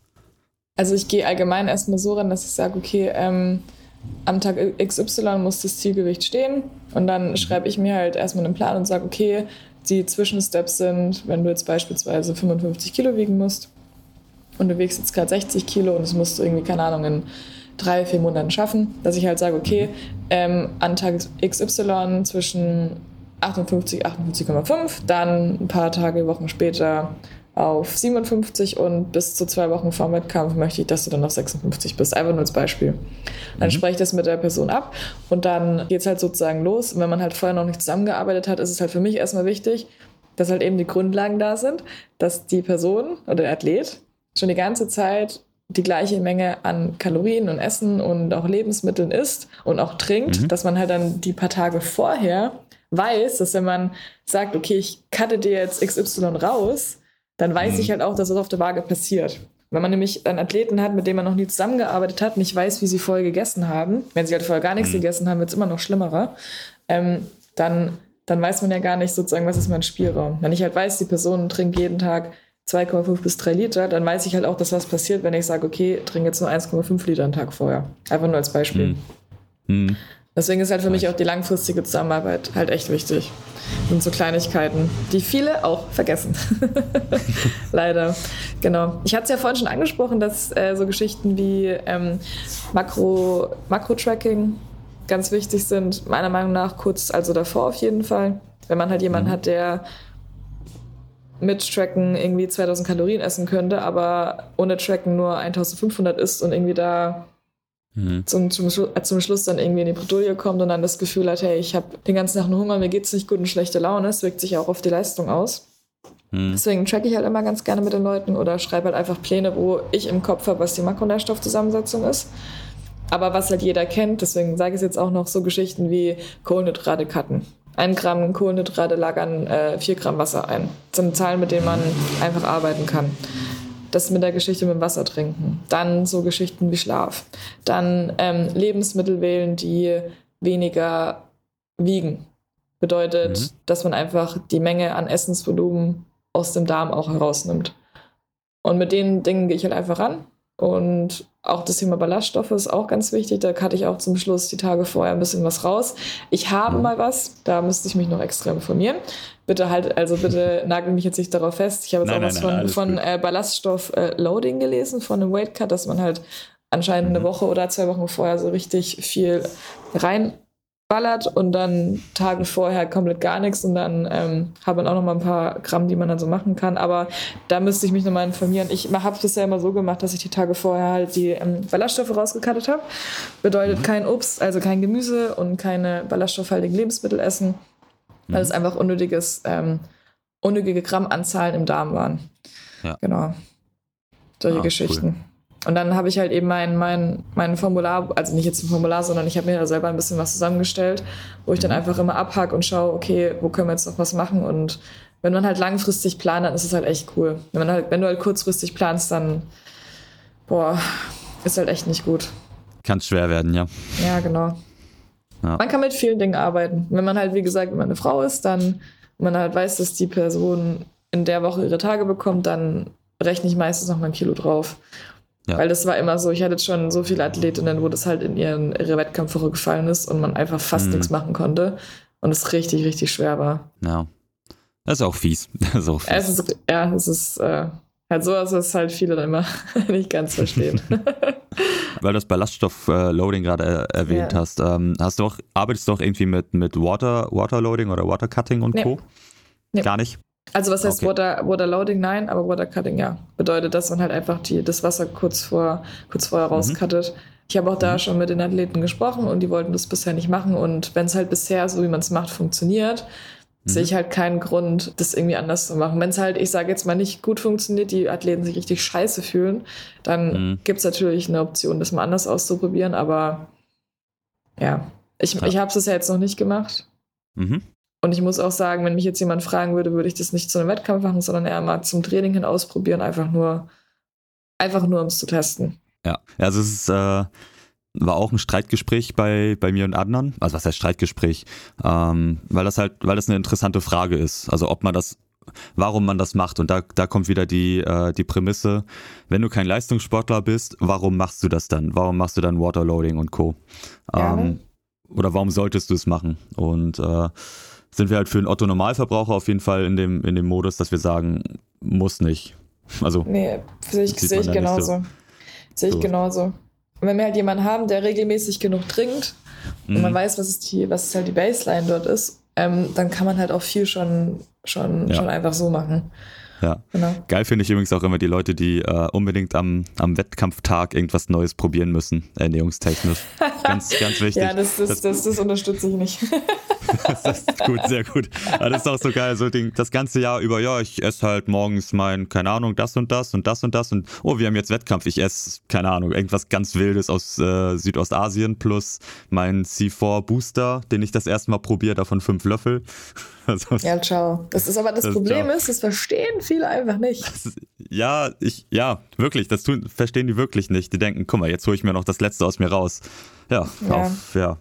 [SPEAKER 2] Also ich gehe allgemein erstmal so ran, dass ich sage, okay, ähm, am Tag XY muss das Zielgewicht stehen. Und dann schreibe ich mir halt erstmal einen Plan und sage, okay, die Zwischensteps sind, wenn du jetzt beispielsweise 55 Kilo wiegen musst und du wiegst jetzt gerade 60 Kilo und das musst du irgendwie, keine Ahnung, in drei, vier Monaten schaffen, dass ich halt sage, okay, ähm, an Tag XY zwischen 58, 58,5, dann ein paar Tage, Wochen später auf 57 und bis zu zwei Wochen vor dem Wettkampf möchte ich, dass du dann auf 56 bist. Einfach nur als Beispiel. Dann mhm. spreche ich das mit der Person ab und dann geht es halt sozusagen los. Und wenn man halt vorher noch nicht zusammengearbeitet hat, ist es halt für mich erstmal wichtig, dass halt eben die Grundlagen da sind, dass die Person oder der Athlet schon die ganze Zeit die gleiche Menge an Kalorien und Essen und auch Lebensmitteln isst und auch trinkt, mhm. dass man halt dann die paar Tage vorher weiß, dass wenn man sagt, okay, ich cutte dir jetzt XY raus, dann weiß mhm. ich halt auch, dass das auf der Waage passiert. Wenn man nämlich einen Athleten hat, mit dem man noch nie zusammengearbeitet hat, nicht weiß, wie sie vorher gegessen haben, wenn sie halt vorher gar nichts mhm. gegessen haben, wird es immer noch schlimmerer, ähm, dann, dann weiß man ja gar nicht sozusagen, was ist mein Spielraum. Wenn ich halt weiß, die Person trinkt jeden Tag 2,5 bis 3 Liter, dann weiß ich halt auch, dass was passiert, wenn ich sage, okay, trinke jetzt nur 1,5 Liter am Tag vorher. Einfach nur als Beispiel. Mhm. Deswegen ist halt für mich auch die langfristige Zusammenarbeit halt echt wichtig. Das sind so Kleinigkeiten, die viele auch vergessen. (laughs) Leider. Genau. Ich hatte es ja vorhin schon angesprochen, dass äh, so Geschichten wie ähm, Makro, Makro-Tracking ganz wichtig sind. Meiner Meinung nach kurz, also davor auf jeden Fall. Wenn man halt jemanden mhm. hat, der mit Tracken irgendwie 2000 Kalorien essen könnte, aber ohne Tracken nur 1500 isst und irgendwie da mhm. zum, zum, äh, zum, Schluss dann irgendwie in die Bredouille kommt und dann das Gefühl hat, hey, ich habe den ganzen Tag einen Hunger, mir geht es nicht gut und schlechte Laune, es wirkt sich auch auf die Leistung aus. Mhm. Deswegen tracke ich halt immer ganz gerne mit den Leuten oder schreibe halt einfach Pläne, wo ich im Kopf habe, was die Makronährstoffzusammensetzung ist. Aber was halt jeder kennt, deswegen sage ich es jetzt auch noch so Geschichten wie Kohlenhydrate cutten. Ein Gramm Kohlenhydrate lagern äh, vier Gramm Wasser ein. Das sind Zahlen, mit denen man einfach arbeiten kann. Das mit der Geschichte mit dem Wasser trinken. Dann so Geschichten wie Schlaf. Dann ähm, Lebensmittel wählen, die weniger wiegen. Bedeutet, mhm. dass man einfach die Menge an Essensvolumen aus dem Darm auch herausnimmt. Und mit den Dingen gehe ich halt einfach ran und auch das Thema Ballaststoffe ist auch ganz wichtig. Da hatte ich auch zum Schluss die Tage vorher ein bisschen was raus. Ich habe mhm. mal was, da müsste ich mich noch extra informieren. Bitte halt, also bitte (laughs) nagel mich jetzt nicht darauf fest. Ich habe jetzt nein, auch was nein, von, von äh, Ballaststoff-Loading äh, gelesen, von einem Weight Cut, dass man halt anscheinend eine mhm. Woche oder zwei Wochen vorher so richtig viel rein ballert und dann Tage vorher komplett gar nichts und dann ähm, hat man auch noch mal ein paar Gramm, die man dann so machen kann. Aber da müsste ich mich nochmal informieren. Ich habe es bisher immer so gemacht, dass ich die Tage vorher halt die ähm, Ballaststoffe rausgekattet habe. Bedeutet mhm. kein Obst, also kein Gemüse und keine ballaststoffhaltigen Lebensmittel essen, mhm. weil es einfach unnötiges, ähm, unnötige Grammanzahlen im Darm waren. Ja. Genau. Solche ah, Geschichten. Cool. Und dann habe ich halt eben mein, mein, mein Formular, also nicht jetzt ein Formular, sondern ich habe mir da selber ein bisschen was zusammengestellt, wo ich dann mhm. einfach immer abhack und schaue, okay, wo können wir jetzt noch was machen? Und wenn man halt langfristig plant, dann ist es halt echt cool. Wenn, man halt, wenn du halt kurzfristig planst, dann, boah, ist halt echt nicht gut.
[SPEAKER 1] Kann schwer werden, ja.
[SPEAKER 2] Ja, genau. Ja. Man kann mit vielen Dingen arbeiten. Wenn man halt, wie gesagt, wenn man eine Frau ist, dann, wenn man halt weiß, dass die Person in der Woche ihre Tage bekommt, dann rechne ich meistens noch mal ein Kilo drauf. Ja. Weil das war immer so, ich hatte schon so viele Athletinnen, wo das halt in ihren, ihre Wettkampfwoche gefallen ist und man einfach fast mhm. nichts machen konnte. Und es richtig, richtig schwer war.
[SPEAKER 1] Ja. Das ist auch fies. (laughs) Das ist auch fies.
[SPEAKER 2] Es ist, ja, es ist äh, halt so, dass es halt viele dann immer (laughs) nicht ganz verstehen. (laughs)
[SPEAKER 1] Weil du das Ballaststoff-Loading gerade äh, erwähnt ja. hast. Ähm, hast du auch, arbeitest du auch irgendwie mit, mit Water, Waterloading oder Watercutting und nee. Co? Nee. Gar nicht?
[SPEAKER 2] Also was heißt okay. Water, Water Loading? Nein, aber Water Cutting ja. Bedeutet, dass man halt einfach die, das Wasser kurz, vor, kurz vorher mhm. rauskattet. Ich habe auch da mhm. schon mit den Athleten gesprochen und die wollten das bisher nicht machen. Und wenn es halt bisher, so wie man es macht, funktioniert, mhm. sehe ich halt keinen Grund, das irgendwie anders zu machen. Wenn es halt, ich sage jetzt mal, nicht gut funktioniert, die Athleten sich richtig scheiße fühlen, dann mhm. gibt es natürlich eine Option, das mal anders auszuprobieren. Aber ja, ich, ja. ich habe es ja jetzt noch nicht gemacht. Mhm. Und ich muss auch sagen, wenn mich jetzt jemand fragen würde, würde ich das nicht zu einem Wettkampf machen, sondern eher mal zum Training hin ausprobieren, einfach nur, einfach nur um es zu testen.
[SPEAKER 1] Ja, also es ist, äh, war auch ein Streitgespräch bei, bei mir und Adnan. Also was heißt Streitgespräch? Ähm, weil das halt, weil das eine interessante Frage ist. Also ob man das, warum man das macht. Und da, da kommt wieder die, äh, die Prämisse, wenn du kein Leistungssportler bist, warum machst du das dann? Warum machst du dann Waterloading und Co? Ähm, oder warum solltest du es machen? Und äh, sind wir halt für einen Otto-Normalverbraucher auf jeden Fall in dem, in dem Modus, dass wir sagen, muss nicht. Also,
[SPEAKER 2] nee, sehe ich, seh ich genauso. So. Sehe ich so. genauso. Und wenn wir halt jemanden haben, der regelmäßig genug trinkt mhm. und man weiß, was, ist die, was ist halt die Baseline dort ist, ähm, dann kann man halt auch viel schon, schon, ja. schon einfach so machen.
[SPEAKER 1] Ja. Genau. Geil finde ich übrigens auch immer die Leute, die äh, unbedingt am, am Wettkampftag irgendwas Neues probieren müssen, ernährungstechnisch. Ganz, ganz (laughs) wichtig.
[SPEAKER 2] ja, das, das, das, das, das unterstütze ich nicht. (laughs)
[SPEAKER 1] das ist gut, sehr gut. Aber das ist auch so geil, so den, das ganze Jahr über, ja, ich esse halt morgens mein, keine Ahnung, das und das und das und das und oh, wir haben jetzt Wettkampf, ich esse, keine Ahnung, irgendwas ganz Wildes aus äh, Südostasien plus mein C4 Booster, den ich das erste Mal probiere, davon fünf Löffel.
[SPEAKER 2] Also, ja, ciao. Das ist aber das, das Problem ist, das verstehen viele einfach nicht. Das,
[SPEAKER 1] ja, ich, ja, wirklich, das tun, verstehen die wirklich nicht. Die denken, guck mal, jetzt hole ich mir noch das Letzte aus mir raus. Ja, ja. Auf, ja. Und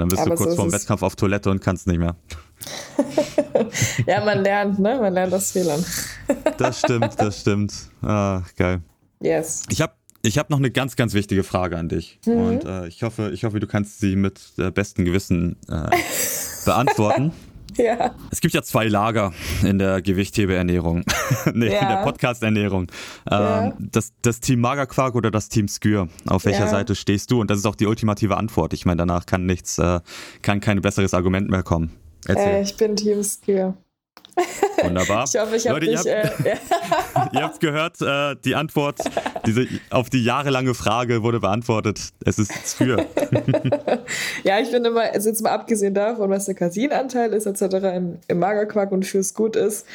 [SPEAKER 1] dann bist aber du kurz so vorm Wettkampf auf Toilette und kannst nicht mehr. (laughs)
[SPEAKER 2] ja, man lernt, ne? Man lernt das Fehlern. (laughs)
[SPEAKER 1] das stimmt, das stimmt. Ah, geil.
[SPEAKER 2] Yes.
[SPEAKER 1] Ich habe ich habe noch eine ganz, ganz wichtige Frage an dich. Mhm. Und äh, ich, hoffe, ich hoffe, du kannst sie mit äh, bestem Gewissen äh, beantworten. (laughs)
[SPEAKER 2] Ja.
[SPEAKER 1] Es gibt ja zwei Lager in der Gewichthebeernährung. (laughs) nee, ja. in der Podcast-Ernährung. Ja. Ähm, das, das Team Magerquark oder das Team Skür. Auf welcher ja. Seite stehst du? Und das ist auch die ultimative Antwort. Ich meine, danach kann nichts, äh, kann kein besseres Argument mehr kommen.
[SPEAKER 2] Äh, ich bin Team Skür.
[SPEAKER 1] Wunderbar. (laughs)
[SPEAKER 2] Ich hoffe, ich habe dich.
[SPEAKER 1] Ihr habt, äh, (laughs) ihr habt gehört, äh, die Antwort diese, auf die jahrelange Frage wurde beantwortet. Es ist für. (laughs)
[SPEAKER 2] ja, ich finde immer, also jetzt mal abgesehen davon, was der Casinanteil ist, etc. Im, im Magerquark und fürs Gut ist.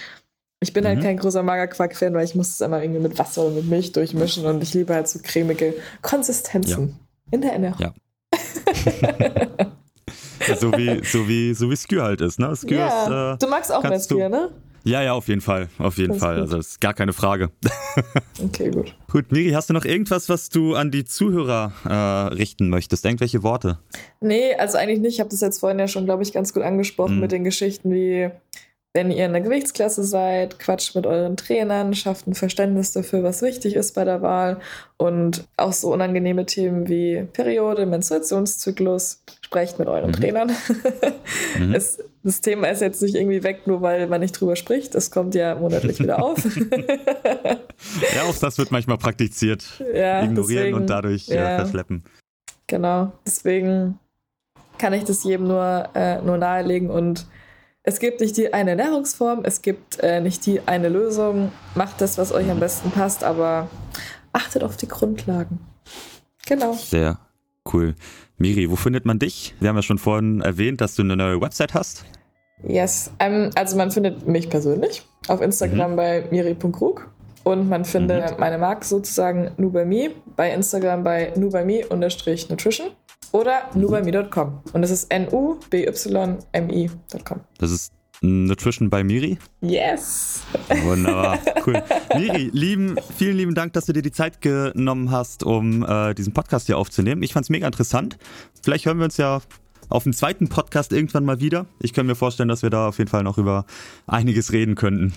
[SPEAKER 2] Ich bin halt mhm. kein großer Magerquark-Fan, weil ich muss es immer irgendwie mit Wasser oder mit Milch durchmischen und ich liebe halt so cremige Konsistenzen ja. in der Ernährung.
[SPEAKER 1] Ja. (laughs) so wie, so wie, so wie Skür halt ist, ne? Skür
[SPEAKER 2] ja, ist, äh, du magst auch mehr Skür, ne?
[SPEAKER 1] Ja, ja, auf jeden Fall. Auf jeden Fall. Gut. Also das ist gar keine Frage. (laughs)
[SPEAKER 2] okay, gut.
[SPEAKER 1] Gut, Miri, hast du noch irgendwas, was du an die Zuhörer äh, richten möchtest? Irgendwelche Worte?
[SPEAKER 2] Nee, also eigentlich nicht. Ich habe das jetzt vorhin ja schon, glaube ich, ganz gut angesprochen mhm. mit den Geschichten wie wenn ihr in der Gewichtsklasse seid, quatscht mit euren Trainern, schafft ein Verständnis dafür, was wichtig ist bei der Wahl und auch so unangenehme Themen wie Periode, Menstruationszyklus, sprecht mit euren mhm. Trainern. (laughs) mhm. Es, das Thema ist jetzt nicht irgendwie weg, nur weil man nicht drüber spricht. Es kommt ja monatlich wieder auf. (laughs)
[SPEAKER 1] ja, auch das wird manchmal praktiziert. Ja, Ignorieren deswegen, und dadurch ja, verschleppen.
[SPEAKER 2] Genau, deswegen kann ich das jedem nur, äh, nur nahelegen und es gibt nicht die eine Ernährungsform, es gibt äh, nicht die eine Lösung. Macht das, was euch am besten passt, aber achtet auf die Grundlagen. Genau.
[SPEAKER 1] Sehr cool. Miri, wo findet man dich? Wir haben ja schon vorhin erwähnt, dass du eine neue Website hast.
[SPEAKER 2] Yes, um, also man findet mich persönlich auf Instagram mhm. bei miri.krug und man findet mhm. meine Marke sozusagen Nubami bei Instagram bei nubami-nutrition oder nubami.com. Und das ist N-U-B-Y-M-I.com.
[SPEAKER 1] Das ist Nutrition bei Miri?
[SPEAKER 2] Yes!
[SPEAKER 1] Wunderbar, (laughs) cool. Miri, lieben, vielen lieben Dank, dass du dir die Zeit genommen hast, um äh, diesen Podcast hier aufzunehmen. Ich fand es mega interessant. Vielleicht hören wir uns ja auf dem zweiten Podcast irgendwann mal wieder. Ich kann mir vorstellen, dass wir da auf jeden Fall noch über einiges reden könnten.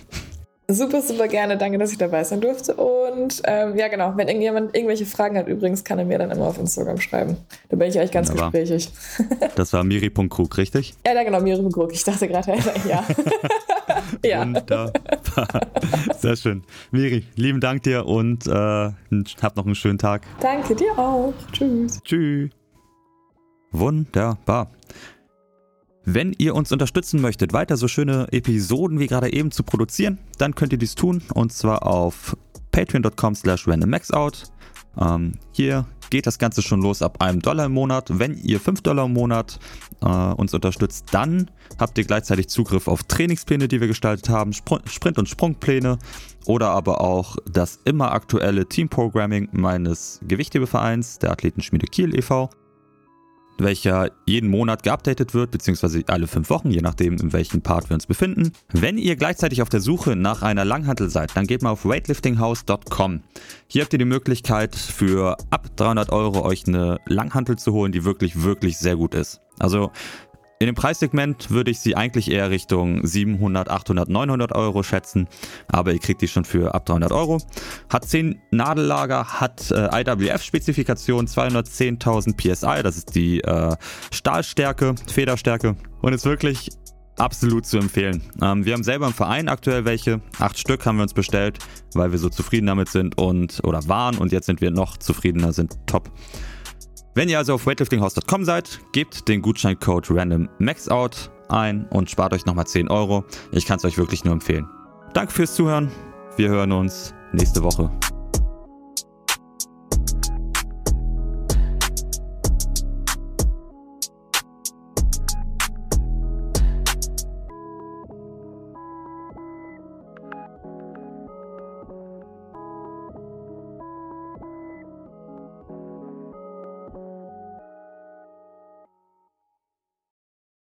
[SPEAKER 2] Super, super gerne. Danke, dass ich dabei sein durfte. Und ähm, ja, genau, wenn irgendjemand irgendwelche Fragen hat, übrigens, kann er mir dann immer auf Instagram schreiben. Da bin ich eigentlich ganz Wunderbar. gesprächig. (laughs)
[SPEAKER 1] Das war miri.krug, richtig?
[SPEAKER 2] Ja, ja, genau, miri.krug. Ich dachte gerade, (laughs) ja.
[SPEAKER 1] ja. Wunderbar. Sehr schön. Miri, lieben Dank dir und äh, hab noch einen schönen Tag.
[SPEAKER 2] Danke dir auch. Tschüss.
[SPEAKER 1] Tschüss. Wunderbar. Wenn ihr uns unterstützen möchtet, weiter so schöne Episoden wie gerade eben zu produzieren, dann könnt ihr dies tun und zwar auf patreon.com slash randommaxout. Ähm, hier geht das Ganze schon los ab einem Dollar im Monat. Wenn ihr 5 Dollar im Monat äh, uns unterstützt, dann habt ihr gleichzeitig Zugriff auf Trainingspläne, die wir gestaltet haben, Spr Sprint- und Sprungpläne oder aber auch das immer aktuelle Teamprogramming meines Gewichthebevereins, der Athletenschmiede Kiel e.V welcher jeden Monat geupdatet wird, beziehungsweise alle fünf Wochen, je nachdem, in welchem Part wir uns befinden. Wenn ihr gleichzeitig auf der Suche nach einer Langhantel seid, dann geht mal auf weightliftinghouse.com. Hier habt ihr die Möglichkeit, für ab 300 Euro euch eine Langhantel zu holen, die wirklich, wirklich sehr gut ist. Also in dem Preissegment würde ich sie eigentlich eher Richtung 700, 800, 900 Euro schätzen, aber ihr kriegt die schon für ab 300 Euro. Hat 10 Nadellager, hat äh, IWF-Spezifikation 210.000 PSI, das ist die äh, Stahlstärke, Federstärke und ist wirklich absolut zu empfehlen. Ähm, wir haben selber im Verein aktuell welche, acht Stück haben wir uns bestellt, weil wir so zufrieden damit sind und oder waren und jetzt sind wir noch zufriedener, sind top. Wenn ihr also auf weightliftinghouse.com seid, gebt den Gutscheincode randommaxout ein und spart euch nochmal 10 Euro. Ich kann es euch wirklich nur empfehlen. danke fürs Zuhören. Wir hören uns nächste Woche.